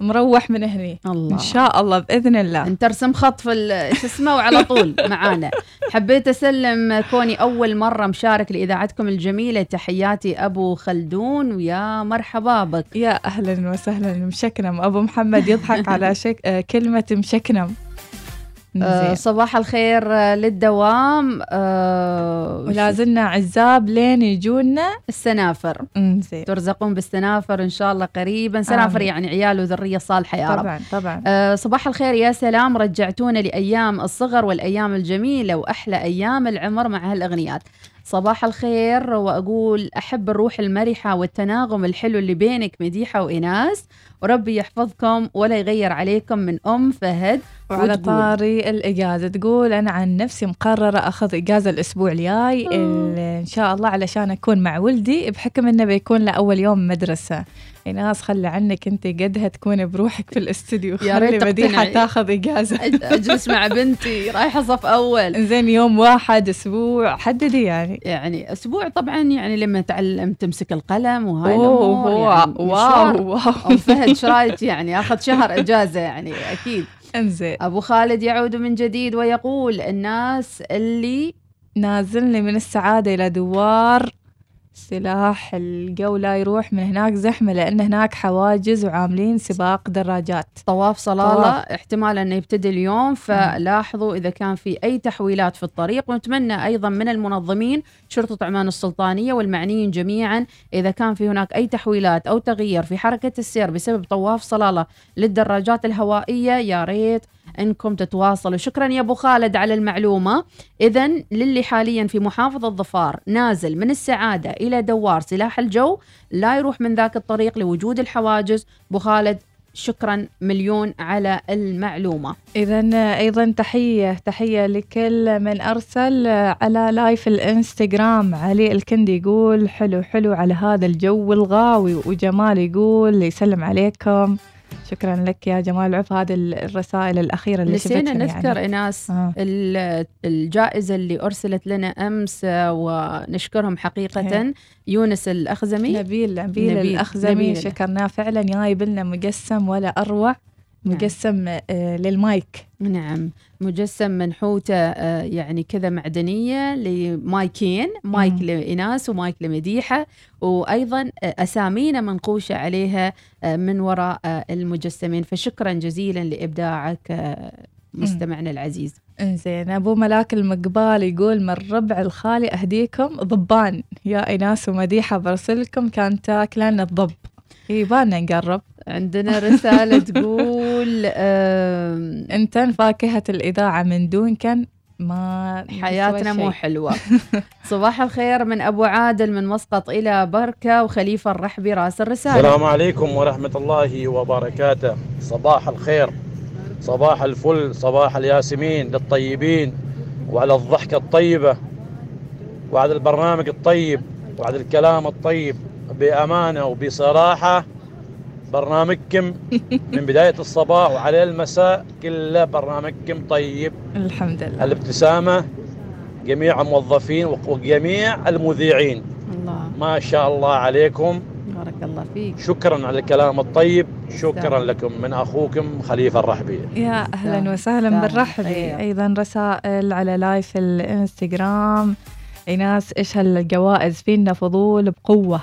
مروح من هني. الله. إن شاء الله بإذن الله. انت ارسم خط في شو اسمه وعلى طول معانا. حبيت أسلم كوني أول مرة مشارك لإذاعتكم الجميلة. تحياتي أبو خلدون ويا مرحبا بك. يا أهلا وسهلا مشكنم. أبو محمد يضحك على شك... آه، كلمة مشكنم. آه. صباح الخير آه، للدوام. آه ولا زلنا عزاب لين يجونا. السنافر. زين. ترزقون بالسنافر إن شاء الله قريبا. سنافر آمين. يعني عيال وذرية صالحة يا رب. طبعا طبعا. آه، صباح الخير يا سلام. رجعتونا لأيام الصغر والأيام الجميلة وأحلى أيام العمر مع هالأغنيات. صباح الخير وأقول أحب الروح المرحة والتناغم الحلو اللي بينك مديحة وإناس وربي يحفظكم ولا يغير عليكم من أم فهد وعلى وتقول- طاري الإجازة تقول أنا عن نفسي مقررة أخذ إجازة الأسبوع الجاي ال- إن شاء الله علشان أكون مع ولدي بحكم إنه بيكون له أول يوم مدرسة. ناس خلي عنك أنت قدها تكوني بروحك في الاستديو يا ريت خلي تقتنعي. تاخذ إجازة. أج- أجلس مع بنتي رايحة صف أول. زين يوم واحد أسبوع حددي يعني. يعني أسبوع طبعا يعني لما تعلم تمسك القلم وهاي wow، يعني wow،. wow. فهد إيش رأيك؟ يعني آخذ شهر إجازة يعني أكيد. إنزين. أبو خالد يعود من جديد ويقول الناس اللي نازلني من السعادة إلى دوار سلاح الجو لا يروح من هناك زحمة لأن هناك حواجز وعاملين سباق دراجات. طواف صلالة طواف. احتمال أنه يبتدي اليوم فلاحظوا إذا كان في أي تحويلات في الطريق. ونتمنى أيضا من المنظمين شرطة عمان السلطانية والمعنيين جميعا إذا كان في هناك أي تحويلات أو تغيير في حركة السير بسبب طواف صلالة للدراجات الهوائية يا ريت إنكم تتواصلوا. شكرا يا أبو خالد على المعلومة. اذا للي حاليا في محافظة ظفار نازل من السعادة إلى دوار سلاح الجو لا يروح من ذاك الطريق لوجود الحواجز. أبو خالد شكرا مليون على المعلومة. إذا أيضا تحية تحية لكل من أرسل على live الإنستغرام. علي الكندي يقول حلو حلو على هذا الجو الغاوي وجمال يقول يسلم عليكم. شكرا لك يا جمال عف هذه الرسائل الأخيرة اللي نسينا شفتهم نذكر يعني. إناس آه. ال- الجائزة اللي أرسلت لنا أمس آه، ونشكرهم حقيقة إيه. يونس الأخزمي نبيل نبيل, نبيل- الأخزمي نبيل. شكرناه فعلا جايب لنا مقسم ولا أروع مقسم آه للمايك. نعم. مجسم منحوتة آه، يعني كذا معدنية لمايكين مايك مم. لإناس ومايك لمديحة وأيضا آه، أسامينا منقوشة عليها من وراء المجسمين. فشكرا جزيلا لإبداعك آه، مستمعنا العزيز. إنزين. أبو ملاك المقبال يقول من ربع الخالي أهديكم ضبان. يا ايناس ومديحة برسلكم كان تاكلن الضب. يبانا نقرب. عندنا رسالة تقول آم، انت فاكهة الإذاعة من دونكن ما حياتنا مو. حلوة. صباح الخير من أبو عادل من مسقط إلى بركة وخليفة الرحبي راس الرسالة. السلام عليكم ورحمة الله وبركاته. صباح الخير صباح الفل صباح الياسمين للطيبين وعلى الضحكة الطيبة وعلى البرنامج الطيب وعلى الكلام الطيب. بأمانة وبصراحة برنامجكم من بداية الصباح وعلى المساء كله برنامجكم طيب. الحمد لله. الابتسامة جميع الموظفين وجميع المذيعين. الله. ما شاء الله عليكم. بارك الله فيك. شكرا على الكلام الطيب. شكرا لكم من أخوكم خليفة الرحبي. يا أهلا سلام. وسهلا. بالرحبي خير. أيضا رسائل على لايف الإنستغرام. ايناس إيش هالجوائز؟ فينا فضول بقوة.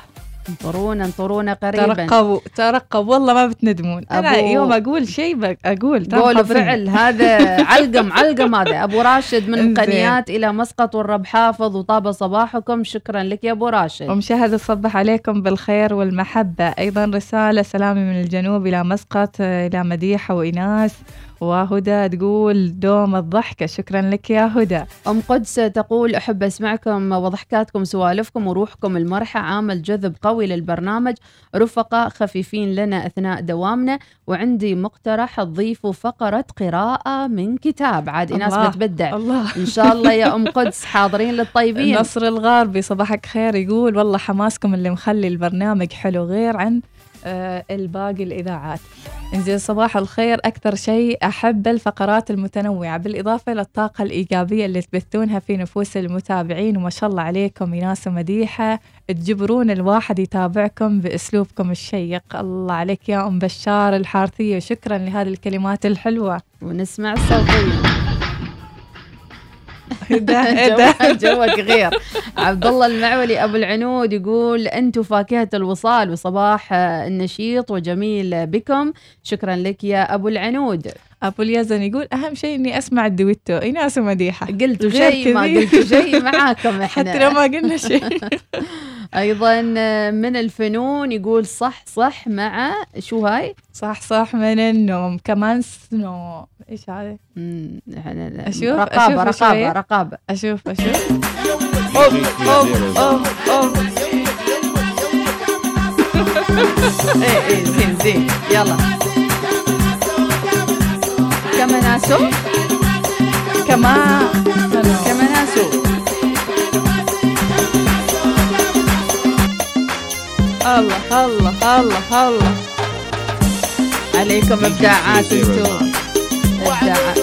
انطرونا انطرونا قريبا. ترقبوا ترقبوا. والله ما بتندمون. أنا يوم أقول شيء أقول قول. فعل. هذا علقم علقم هذا. أبو راشد من. قنيات إلى مسقط والرب حافظ وطاب صباحكم. شكرا لك يا أبو راشد. أم شهد تصبح عليكم بالخير والمحبة. أيضا رسالة سلامي من الجنوب إلى مسقط إلى مديحة وإناس. وهدى تقول دوم الضحكة شكرا لك يا هدى. أم قدس تقول أحب أسمعكم وضحكاتكم سوالفكم وروحكم المرحه عامل جذب قوي. للبرنامج. رفقاء خفيفين لنا أثناء دوامنا وعندي مقترح تضيفوا فقرة قراءة من كتاب. عاد ناس الله، بتبدع. الله. إن شاء الله يا أم قدس حاضرين للطيبين. نصر الغاربي صباحك خير. يقول والله حماسكم اللي مخلي البرنامج حلو غير عن الباقي الإذاعات. إنزين صباح الخير. أكثر شيء أحب الفقرات المتنوعة بالإضافة إلى الطاقة الإيجابية اللي تبثونها في نفوس المتابعين. وما شاء الله عليكم ناس مديحة تجبرون الواحد يتابعكم بأسلوبكم الشيق. الله عليك يا أم بشار الحارثية شكرا لهذه الكلمات الحلوة. ونسمع الصوتية. ده ده؟ جوك- غير. عبد الله المعولي أبو العنود يقول أنتم فاكهة الوصال وصباح النشيط وجميل بكم. شكرا لك يا أبو العنود. أبو اليزن يقول أهم شيء إني أسمع الدويتو. إناس مديحة. قلتوا شيء ما. قلتوا شيء معاكم إحنا. حتى لو ما قلنا شيء. أيضا آه، من الفنون يقول صح صح مع شو هاي؟ صح صح من النوم كمان سنو. إيش هذا؟ أشوف رقابة أشوف. رقابة رقابة. أشوف أشوف. اوف اوف اوف اوف إيه إيه زين زين. يلا. كماناسو كمان كماناسو الله الله الله الله. عليكم إبداعات أنتم. إبداعات.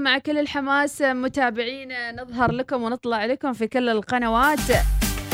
مع كل الحماس متابعين نظهر لكم ونطلع لكم في كل القنوات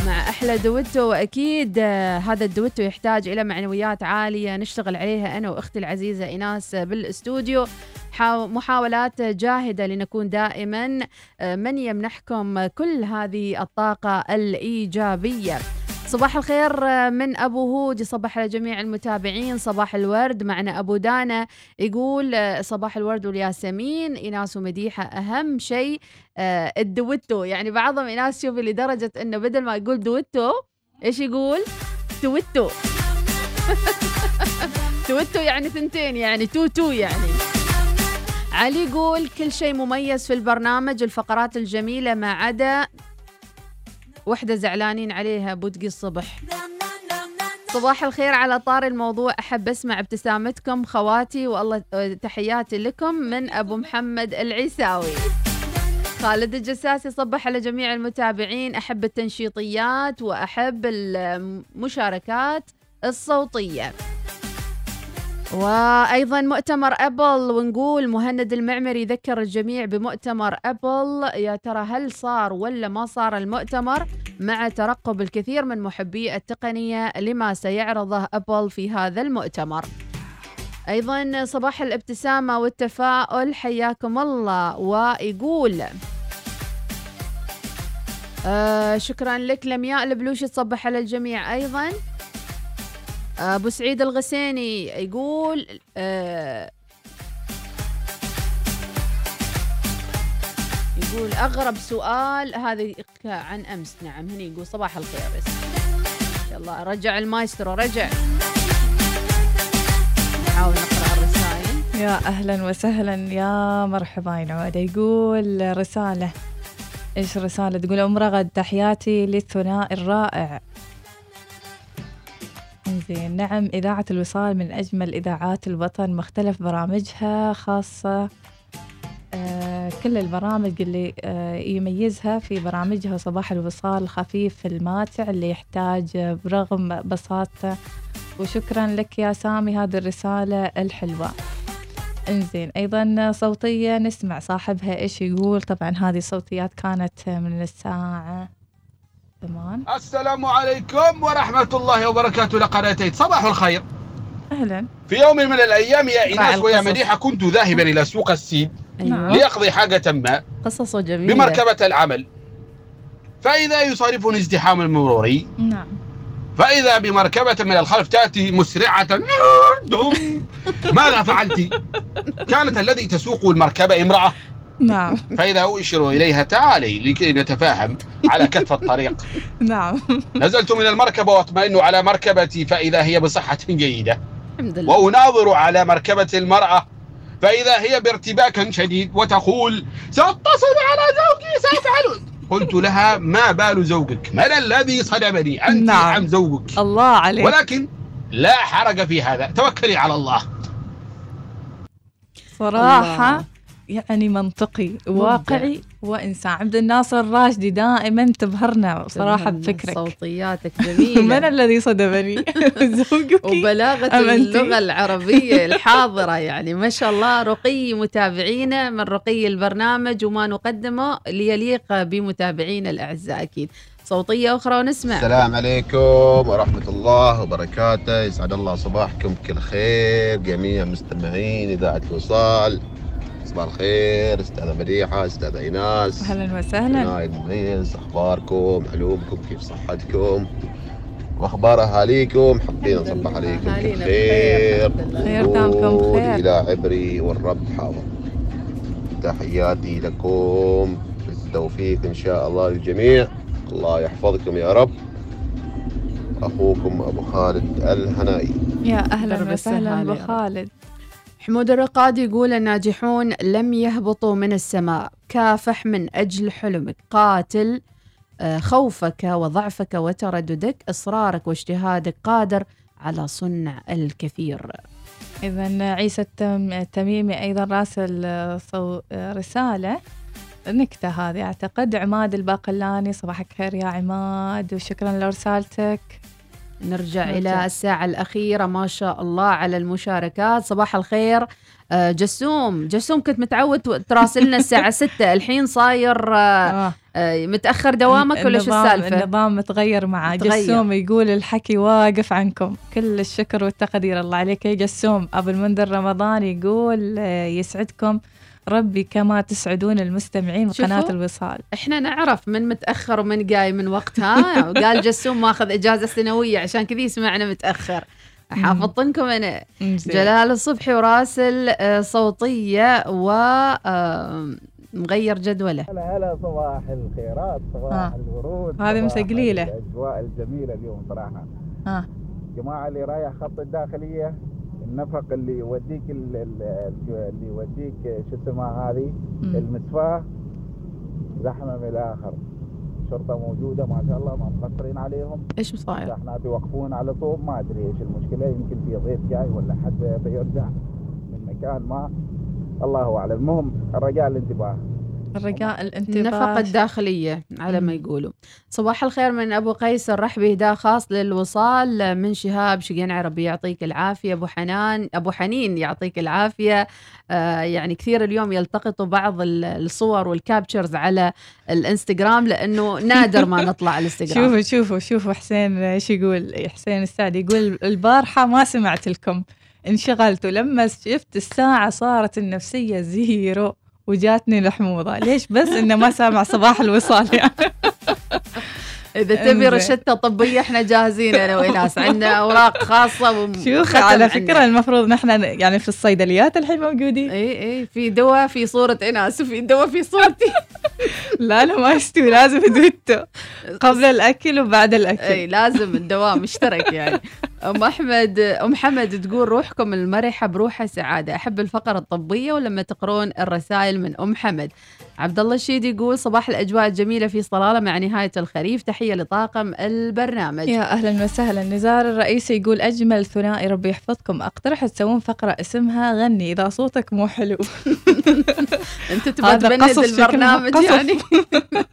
مع أحلى دويتو. وأكيد هذا الدويتو يحتاج إلى معنويات عالية نشتغل عليها أنا وأختي العزيزة إيناس بالأستوديو. حاو- محاولات جاهدة لنكون دائما آه، من يمنحكم كل هذه الطاقة الإيجابية؟ صباح الخير آه، من أبو هود. يصبح على جميع المتابعين. صباح الورد معنا أبو دانا يقول آه، صباح الورد والياسمين. ايناس ومديحه أهم شيء آه، الدويتو. يعني بعضهم ايناس شوفي لدرجة إنه بدل ما يقول دويتو إيش يقول؟ تويتو تويتو يعني ثنتين يعني two two يعني. علي يقول كل شيء مميز في البرنامج الفقرات الجميلة ما عدا وحدة زعلانين عليها بودقي الصبح. صباح الخير على طار الموضوع. أحب أسمع ابتسامتكم خواتي والله تحياتي لكم من أبو محمد العيساوي. خالد الجساسي صبح على جميع المتابعين. أحب التنشيطيات وأحب المشاركات الصوتية. وأيضا مؤتمر أبل ونقول مهند المعمري يذكر الجميع بمؤتمر أبل. يا ترى هل صار ولا ما صار المؤتمر؟ مع ترقب الكثير من محبي التقنية لما سيعرضه أبل في هذا المؤتمر. أيضا صباح الابتسامة والتفاؤل حياكم الله. ويقول آه شكرا لك لمياء البلوشي تصبح على الجميع أيضا. أبو سعيد الغسيني يقول آه يقول أغرب سؤال هذا عن أمس. نعم هني يقول صباح الخير. بس الله رجع المايسترو رجع. نحاول نقرأ الرسائل. يا أهلا وسهلا يا مرحبا. نعود يقول رسالة. إيش رسالة؟ تقول ام رغد تحياتي للثنائي الرائع. زين نعم إذاعة الوصال من أجمل إذاعات الوطن مختلف برامجها خاصة. آه كل البرامج اللي آه يميزها في برامجها صباح الوصال خفيف الماتع اللي يحتاج برغم بساطته وشكرا لك يا سامي هذه الرسالة الحلوة. إنزين. أيضا صوتية نسمع صاحبها إيش يقول. طبعا هذه الصوتيات كانت من الساعة ثمان السلام عليكم ورحمة الله وبركاته. لقناتين صباح الخير. أهلا. في يوم من الأيام يا إيناس ويا. مديحة كنت ذاهبا إلى سوق السيد أيوة. ليقضي حاجة ما قصصه جميلة. بمركبة العمل. فإذا يصادفني ازدحام المروري نعم. فإذا بمركبة من الخلف تأتي مسرعة. ماذا فعلت؟ كانت الذي تسوق المركبة امرأة. نعم. فإذا أشير إليها تعالي لكي نتفاهم على كتف الطريق. نعم. نزلت من المركبة وأطمئن على مركبتي فإذا هي بصحة جيدة. الحمد لله. وأناظر على مركبة المرأة فإذا هي بارتباك شديد وتقول سأتصل على زوجي سأفعل. قلت لها ما بال زوجك؟ من الذي صدمني؟ أنت نعم. أم زوجك. الله عليك. ولكن لا حرج في هذا. توكلي على الله. صراحة الله. يعني منطقي واقعي وإنسان. عبد الناصر الراشدي دائما تبهرنا صراحة تبهرنا بفكرك. صوتياتك جميلة. من الذي صدمني؟ زوجك. أنتي؟ اللغة العربية الحاضرة يعني. ما شاء الله رقي متابعينا من رقي البرنامج وما نقدمه ليليق بمتابعينا الأعزاء أكيد. صوتية أخرى ونسمع. السلام عليكم ورحمة الله وبركاته. يسعد الله صباحكم بكل خير جميع مستمعين إذاعة الوصال. صباح الخير أستاذة مديحة أستاذة إيناس. أهلا وسهلا. نايل مميز أخباركم علومكم كيف صحتكم؟ وأخبار أهاليكم؟ حابين نصبح عليكم بخير، خير دامكم بخير. إلى عبري والرب حاضر تحياتي لكم. بالتوفيق إن شاء الله للجميع. الله يحفظكم يا رب. أخوكم أبو خالد الهنائي. يا أهلا وسهلا رب. بخالد حمود الرقاد يقول الناجحون لم يهبطوا من السماء. كافح من أجل حلمك. قاتل آه، خوفك وضعفك وترددك إصرارك واجتهادك قادر على صنع الكثير. إذا عيسى التم- التميمي أيضا راسل آه،. آه، رسالة. نكتة هذه أعتقد عماد الباقلاني. صباحك خير يا عماد وشكرا لرسالتك. نرجع نرجع. إلى الساعة الأخيرة. ما شاء الله على المشاركات. صباح الخير. آه، جسوم. جسوم كنت متعود تراسلنا الساعة 6 الحين صاير آه، آه، متأخر دوامك ولا شو السالفة؟ النظام متغير متغير. جسوم. يقول الحكي واقف عنكم. كل الشكر والتقدير. الله عليك يا جسوم. أبو المنذر رمضان يقول يسعدكم. ربي كما تسعدون المستمعين شوفوا. بقناة الوصال إحنا نعرف من متأخر ومن جاي من وقتها قال جسوم ماخذ إجازة سنوية عشان كذي يسمعنا متأخر حافظتكم أنا زين. جلال الصبحي وراسل آه، صوتية و آه، مغير جدوله هلا هلا صباح الخيرات صباح آه. الورود هذه صباح مسجليلة. الأجواء الجميلة اليوم صراحة ها جماعة اللي رايح خط الداخلية النفق اللي يوديك ال- ال- اللي يوديك شو اسمها هذه. المسفاه زحمة من الآخر. الشرطه موجودة ما شاء الله ما مقصرين عليهم. إيش صاير؟ إحنا يوقفون على طوب ما أدري إيش المشكلة. يمكن في ضيف جاي ولا حد بيرجع من مكان ما. الله أعلم. المهم الرجاء الانتباه. الرجاء الانتباه. النفقة الداخلية على ما يقولوا. صباح الخير من أبو قيس نرحب بإهداء خاص للوصال. من شهاب شقين عربي يعطيك العافية. أبو حنان أبو حنين يعطيك العافية. آه يعني كثير اليوم يلتقطوا بعض ال- الصور والكابتشرز على الإنستغرام لأنه نادر ما نطلع على الإنستغرام. شوفوا شوفوا شوفوا حسين إيش يقول؟ حسين السعدي يقول البارحة ما سمعت لكم. انشغلت ولما شفت الساعة صارت النفسية zero. وجاتني الحموضة ليش بس إنه ما سامع صباح الوصال يعني؟ إذا تبي. روشته طبيه إحنا جاهزين أنا وإناس عندنا أوراق خاصة شوفي على فكرة المفروض نحن يعني في الصيدليات الحين موجودين. إي إي في دواء في صورة اناس وفي دواء في صورتي لا لا ما يستوي لازم دويتو قبل الأكل وبعد الأكل. إي لازم الدوام مشترك يعني. أم أحمد أم حمد تقول روحكم المرحة بروحها سعادة. أحب الفقرة الطبية ولما تقرون الرسائل من أم حمد. عبد الله الشيدي يقول صباح الأجواء الجميلة في صلالة مع نهاية الخريف. تحية لطاقم البرنامج. يا أهلا وسهلا. نزار الرئيسي يقول أجمل ثنائي ربي يحفظكم. أقترح تسوون فقرة اسمها غني إذا صوتك مو حلو. أنت تبغى تبند البرنامج. يعني.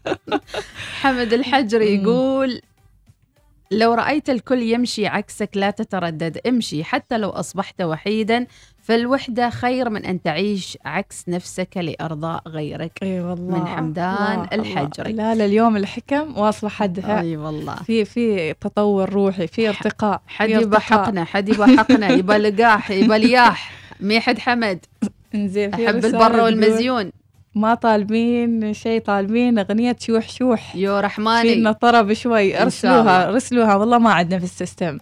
حمد الحجري يقول لو رأيت الكل يمشي عكسك لا تتردد. امشي حتى لو أصبحت وحيدا. فالوحدة خير من أن تعيش عكس نفسك لإرضاء غيرك. إي والله. من حمدان الله، الحجري الله. لا لا اليوم الحكم واصله حدها. أي والله. في في تطور روحي في ارتقاء حد يبى. حقنا حد يبى حقنا يبى لقاح يبى لياح. ميحد حمد. إنزين أحب البر والمزيون. ما طالبين شيء طالبين أغنية شوح شوح. يو رحماني. فينا طرب شوي ارسلوها. ارسلوها والله ما عندنا في ال system.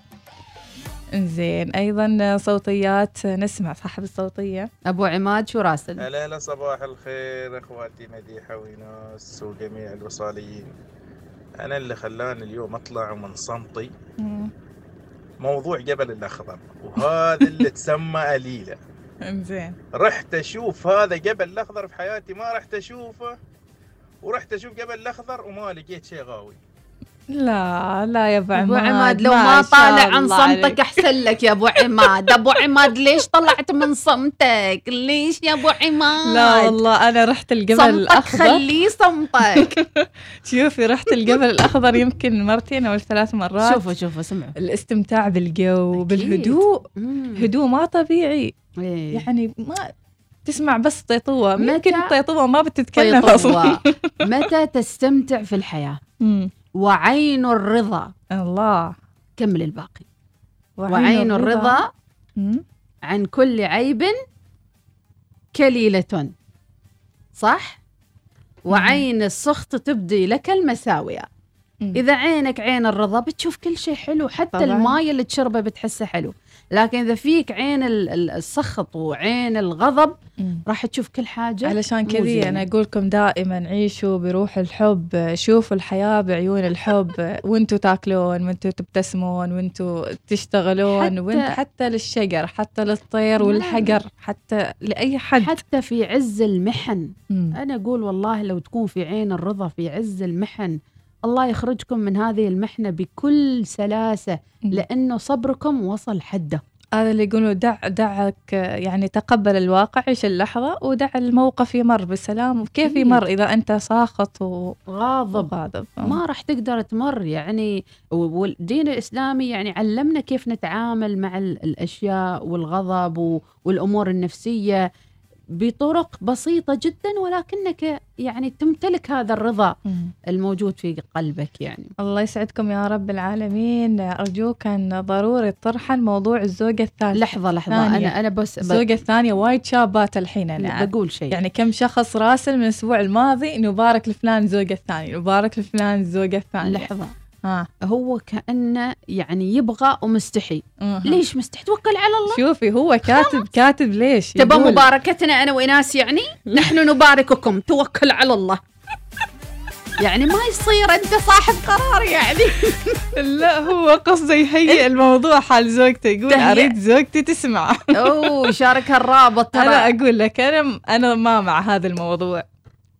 إنزين. أيضا صوتيات نسمع صاحب الصوتية. أبو عماد شو راسل؟ هلا هلا صباح الخير إخواتي مديحة وايناس وجميع الوصاليين. أنا اللي خلاني اليوم أطلع من صمتي. موضوع جبل الأخضر وهذا اللي تسمى قليلة. إنزين. رحت أشوف هذا جبل الأخضر في حياتي ما رحت أشوفه ورحت أشوف جبل الأخضر وما لقيت شيء غاوي. لا لا يا أبو أبو عماد عماد لو ما طالع عن صمتك. أحسن لك يا أبو عماد. أبو عماد ليش طلعت من صمتك؟ ليش يا أبو عماد؟ لا والله أنا رحت الجبل صمتك الأخضر. خليه صمتك. شوفي رحت الجبل الأخضر يمكن مرتين أو ثلاث مرات. شوفوا شوفوا سمعوا. الاستمتاع بالجو بالهدوء. هدوء ما طبيعي. إيه. يعني ما تسمع بس طيطوة. متى- يمكن الطيطوة ما بتتكلم طيطوة. أصلا. متى تستمتع في الحياة. وعين الرضا. الله. كمل الباقي. وعين وعين, الرضا. عن كل عيب كليلة. صح؟ وعين السخط تبدي لك المساوئ إذا عينك عين الرضا بتشوف كل شيء حلو حتى طبعاً. الماي اللي تشربه بتحسه حلو. لكن إذا فيك عين ال- ال- السخط وعين الغضب راح تشوف كل حاجة علشان كذي. أنا أقول لكم دائما عيشوا بروح الحب شوفوا الحياة بعيون الحب وانتوا تاكلون وانتوا تبتسمون وانتوا تشتغلون حتى- وانت حتى للشجر حتى للطير والحجر حتى لأي حد. حتى في عز المحن. أنا أقول والله لو تكون في عين الرضا في عز المحن الله يخرجكم من هذه المحنة بكل سلاسة لأنه صبركم وصل حده. هذا اللي يقولوا دع دعك يعني تقبل الواقع عيش اللحظة ودع الموقف يمر بسلام. وكيف أكيد. يمر إذا أنت ساخط و... غاضب. غاضب ما راح تقدر تمر يعني. والدين الإسلامي يعني علمنا كيف نتعامل مع ال- الأشياء والغضب والأمور النفسية. بطرق بسيطة جدا ولكنك يعني تمتلك هذا الرضا الموجود في قلبك يعني. الله يسعدكم يا رب العالمين. أرجوك أن ضروري طرحا موضوع الزوجة الثالثة لحظة لحظة. ثانية. أنا أنا بس ب- الزوجة الثانية وايد شابات الحين أنا. بقول شيء. يعني كم شخص راسل من الأسبوع الماضي نبارك لفلان الزوجة الثانية نبارك لفلان الزوجة الثانية. لحظة. ها هو كأنه يعني يبغى ومستحي. ليش مستحي؟ توكل على الله. شوفي هو كاتب كاتب ليش؟ تبى مباركتنا أنا وإناس يعني؟ نحن نبارككم. توكل على الله. يعني ما يصير أنت صاحب قرار يعني. لا هو قصده يهيئ الموضوع حال زوجته يقول تهيئ. أريد زوجتي تسمع. أوه يشارك الرابط ترى أنا أقول لك أنا أنا ما مع هذا الموضوع.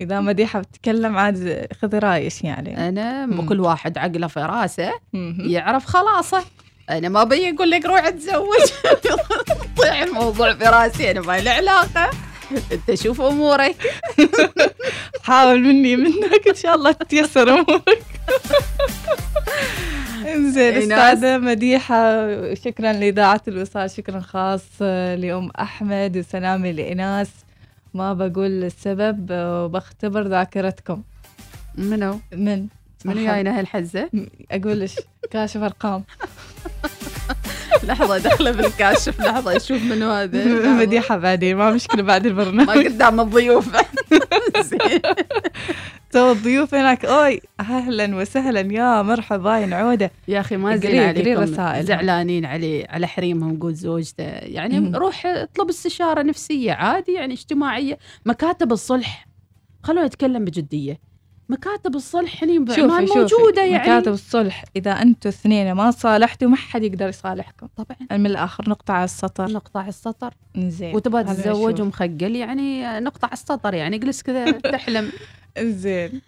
إذا مديحة بتتكلم عاد خذي رايش يعني. أنا كل واحد عقله في رأسه يعرف خلاصه. أنا ما بي أقول لك روح تزوج طيح الموضوع في رأسي أنا ما له علاقة. أنت شوف أمورك. حاول مني منك إن شاء الله تتيسر أمورك. إنزين إيناس. أستاذة مديحة شكرا لإذاعة الوصال شكرا خاص لأم أحمد وسلامي لإناس. ما بقول السبب وبختبر ذاكرتكم. منو؟ من؟ منو جاينا هالحزة؟ أقول لك كاشف أرقام. لحظة دخله بالكاشف لحظة أشوف منو هذا. لحظة. مديحه بعدين؟ ما مشكلة بعد البرنامج. ما قدام الضيوف. زين. تو الضيوف هناك. أوي أهلا وسهلا. يا مرحبا يا نعودة. يا أخي ما زين عليكم. رسائل. زعلانين عليه على حريمهم قول زوجته. يعني مم. روح اطلب استشارة نفسية عادي يعني اجتماعية. مكاتب الصلح. خلونا نتكلم بجدية. مكاتب الصلح بعمان شوفي موجودة يعني. مكاتب الصلح إذا أنتم اثنين ما صالحتوا ما حد يقدر يصالحكم. طبعا. من الآخر نقطع السطر. نقطع السطر. زين وتبغى تتزوج. ومخجل يعني نقطع السطر يعني اجلس كذا تحلم. زين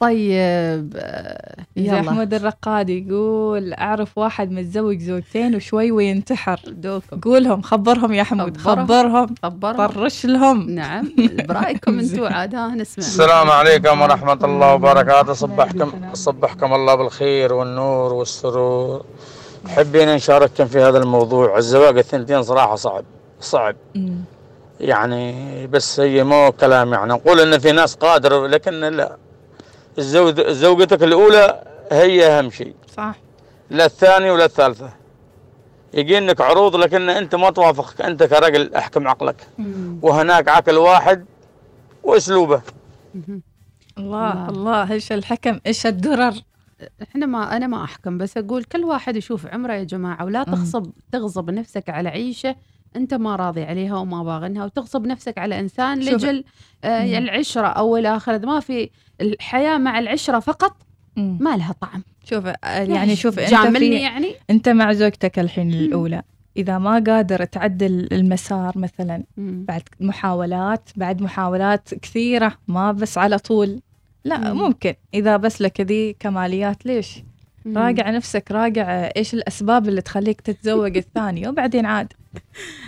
طيب آه، يا يلا. أحمد الرقادي يقول أعرف واحد متزوج زوجتين وشوي وينتحر. دوكم قولهم خبرهم يا حمود خبرهم. خبرهم. خبرهم؟ طرش لهم. نعم. برأيكم أنتم عاد ها نسمع. السلام عليكم ورحمة الله وبركاته. صبحكم صبحكم الله بالخير والنور والسرور. حبينا نشارككم في هذا الموضوع. الزواج الثنتين صراحة صعب. صعب. يعني بس هي مو كلام يعني. نقول إن في ناس قادرة لكن لا. الزوج زوجتك الأولى هي أهم شيء. صح. لا الثانية ولا الثالثة. يجي لك عروض لكن أنت ما توافقك. أنت كرجل أحكم عقلك. وهناك عقل واحد وأسلوبه. الله الله. إيش الحكم؟ إيش الدرر؟ إحنا ما أنا ما أحكم بس أقول كل واحد يشوف عمره يا جماعة ولا تغصب تغصب نفسك على عيشة أنت ما راضي عليها وما باغنها وتغصب نفسك على إنسان. لجل آه. العشرة أو الآخر ما في الحياة مع العشرة فقط. ما لها طعم. شوف آه، يعني شوف أنت جاملني في يعني؟ أنت مع زوجتك الحين الأولى. إذا ما قادر تعدل المسار مثلا. بعد محاولات بعد محاولات كثيرة ما بس على طول. لا مم. ممكن. إذا بس لك ذي كماليات ليش؟ مم. راجع نفسك راجع إيش الأسباب اللي تخليك تتزوج الثانية وبعدين عاد.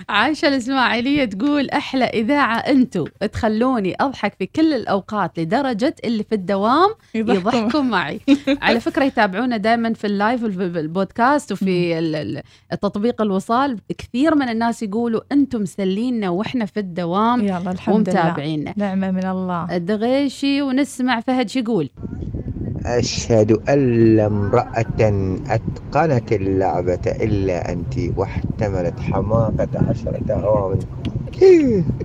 عايشة الإسماعيلية تقول أحلى إذاعة أنتو تخلوني أضحك في كل الأوقات لدرجة اللي في الدوام يضحكوا. معي. على فكرة يتابعونا دائما في اللايف وفي البودكاست وفي ال- ال- التطبيق الوصال. كثير من الناس يقولوا أنتم مسلينا وإحنا في الدوام يلا الحمد لله. ومتابعينا نعمة من الله. الدغيشي ونسمع فهد شو يقول؟ أشهد أن لا امرأة أتقنت اللعبة إلا أنت واحتملت حماقة عشرة عوام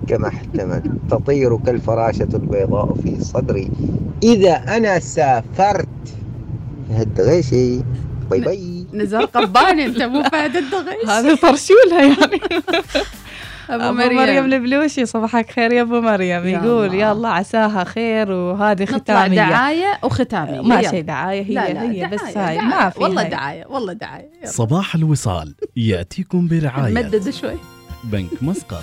كما احتملت. تطير كالفراشة البيضاء في صدري. إذا أنا سافرت فهد غيشي bye bye. نزار قباني أنت مو فهد الدغيشي هذا طرشولها يعني. أبو أبو مريم. مريم البلوشي صباحك خير يا أبو مريم يا يقول الله. يلا عساها خير وهذه نطلع ختامية دعاية وختامية ما. شيء دعاية هي لا لا هي بس دعاية، هاي دعاية. ما في والله هاي. دعاية والله دعاية. صباح الوصال يأتيكم برعاية مدد شوي بنك مسقط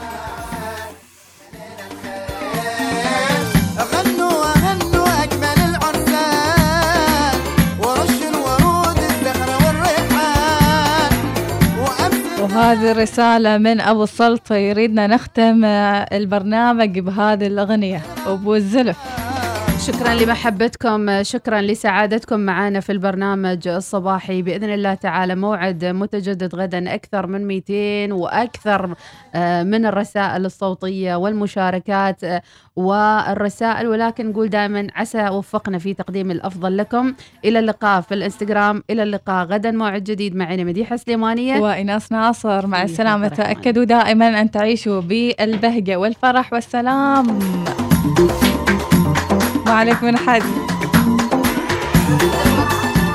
وهذه الرسالة من أبو السلطة يريدنا نختم البرنامج بهذه الأغنية. أبو الزلف. شكرا لمحبتكم شكرا لسعادتكم معنا في البرنامج الصباحي. بإذن الله تعالى موعد متجدد غدا أكثر من 200 وأكثر آه، من الرسائل الصوتية والمشاركات آه، والرسائل. ولكن نقول دائما عسى وفقنا في تقديم الأفضل لكم. إلى اللقاء في الإنستغرام. إلى اللقاء. غدا موعد جديد معنا. مديحة سليمانية. وإناس ناصر. مع إيه، السلامة. تأكدوا دائما أن تعيشوا بالبهجة والفرح والسلام. عليك من حد.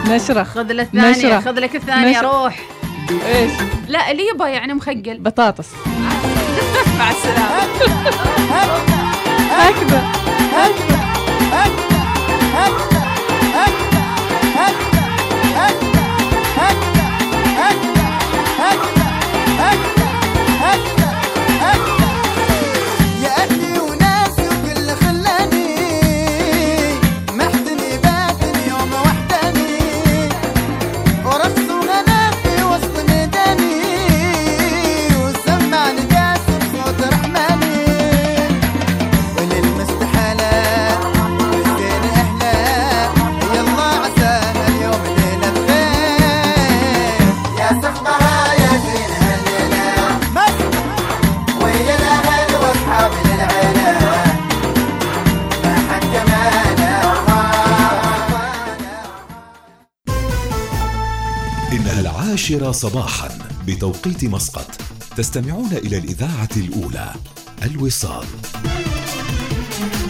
نشرة خذ الثانية نشرة. خذ لك الثانية نشرة. روح. إيش؟ لا اللي يبغى يعني مخجل. بطاطس. مع السلامة. هكذا العاشرة صباحا بتوقيت مسقط. تستمعون إلى الإذاعة الأولى الوصال.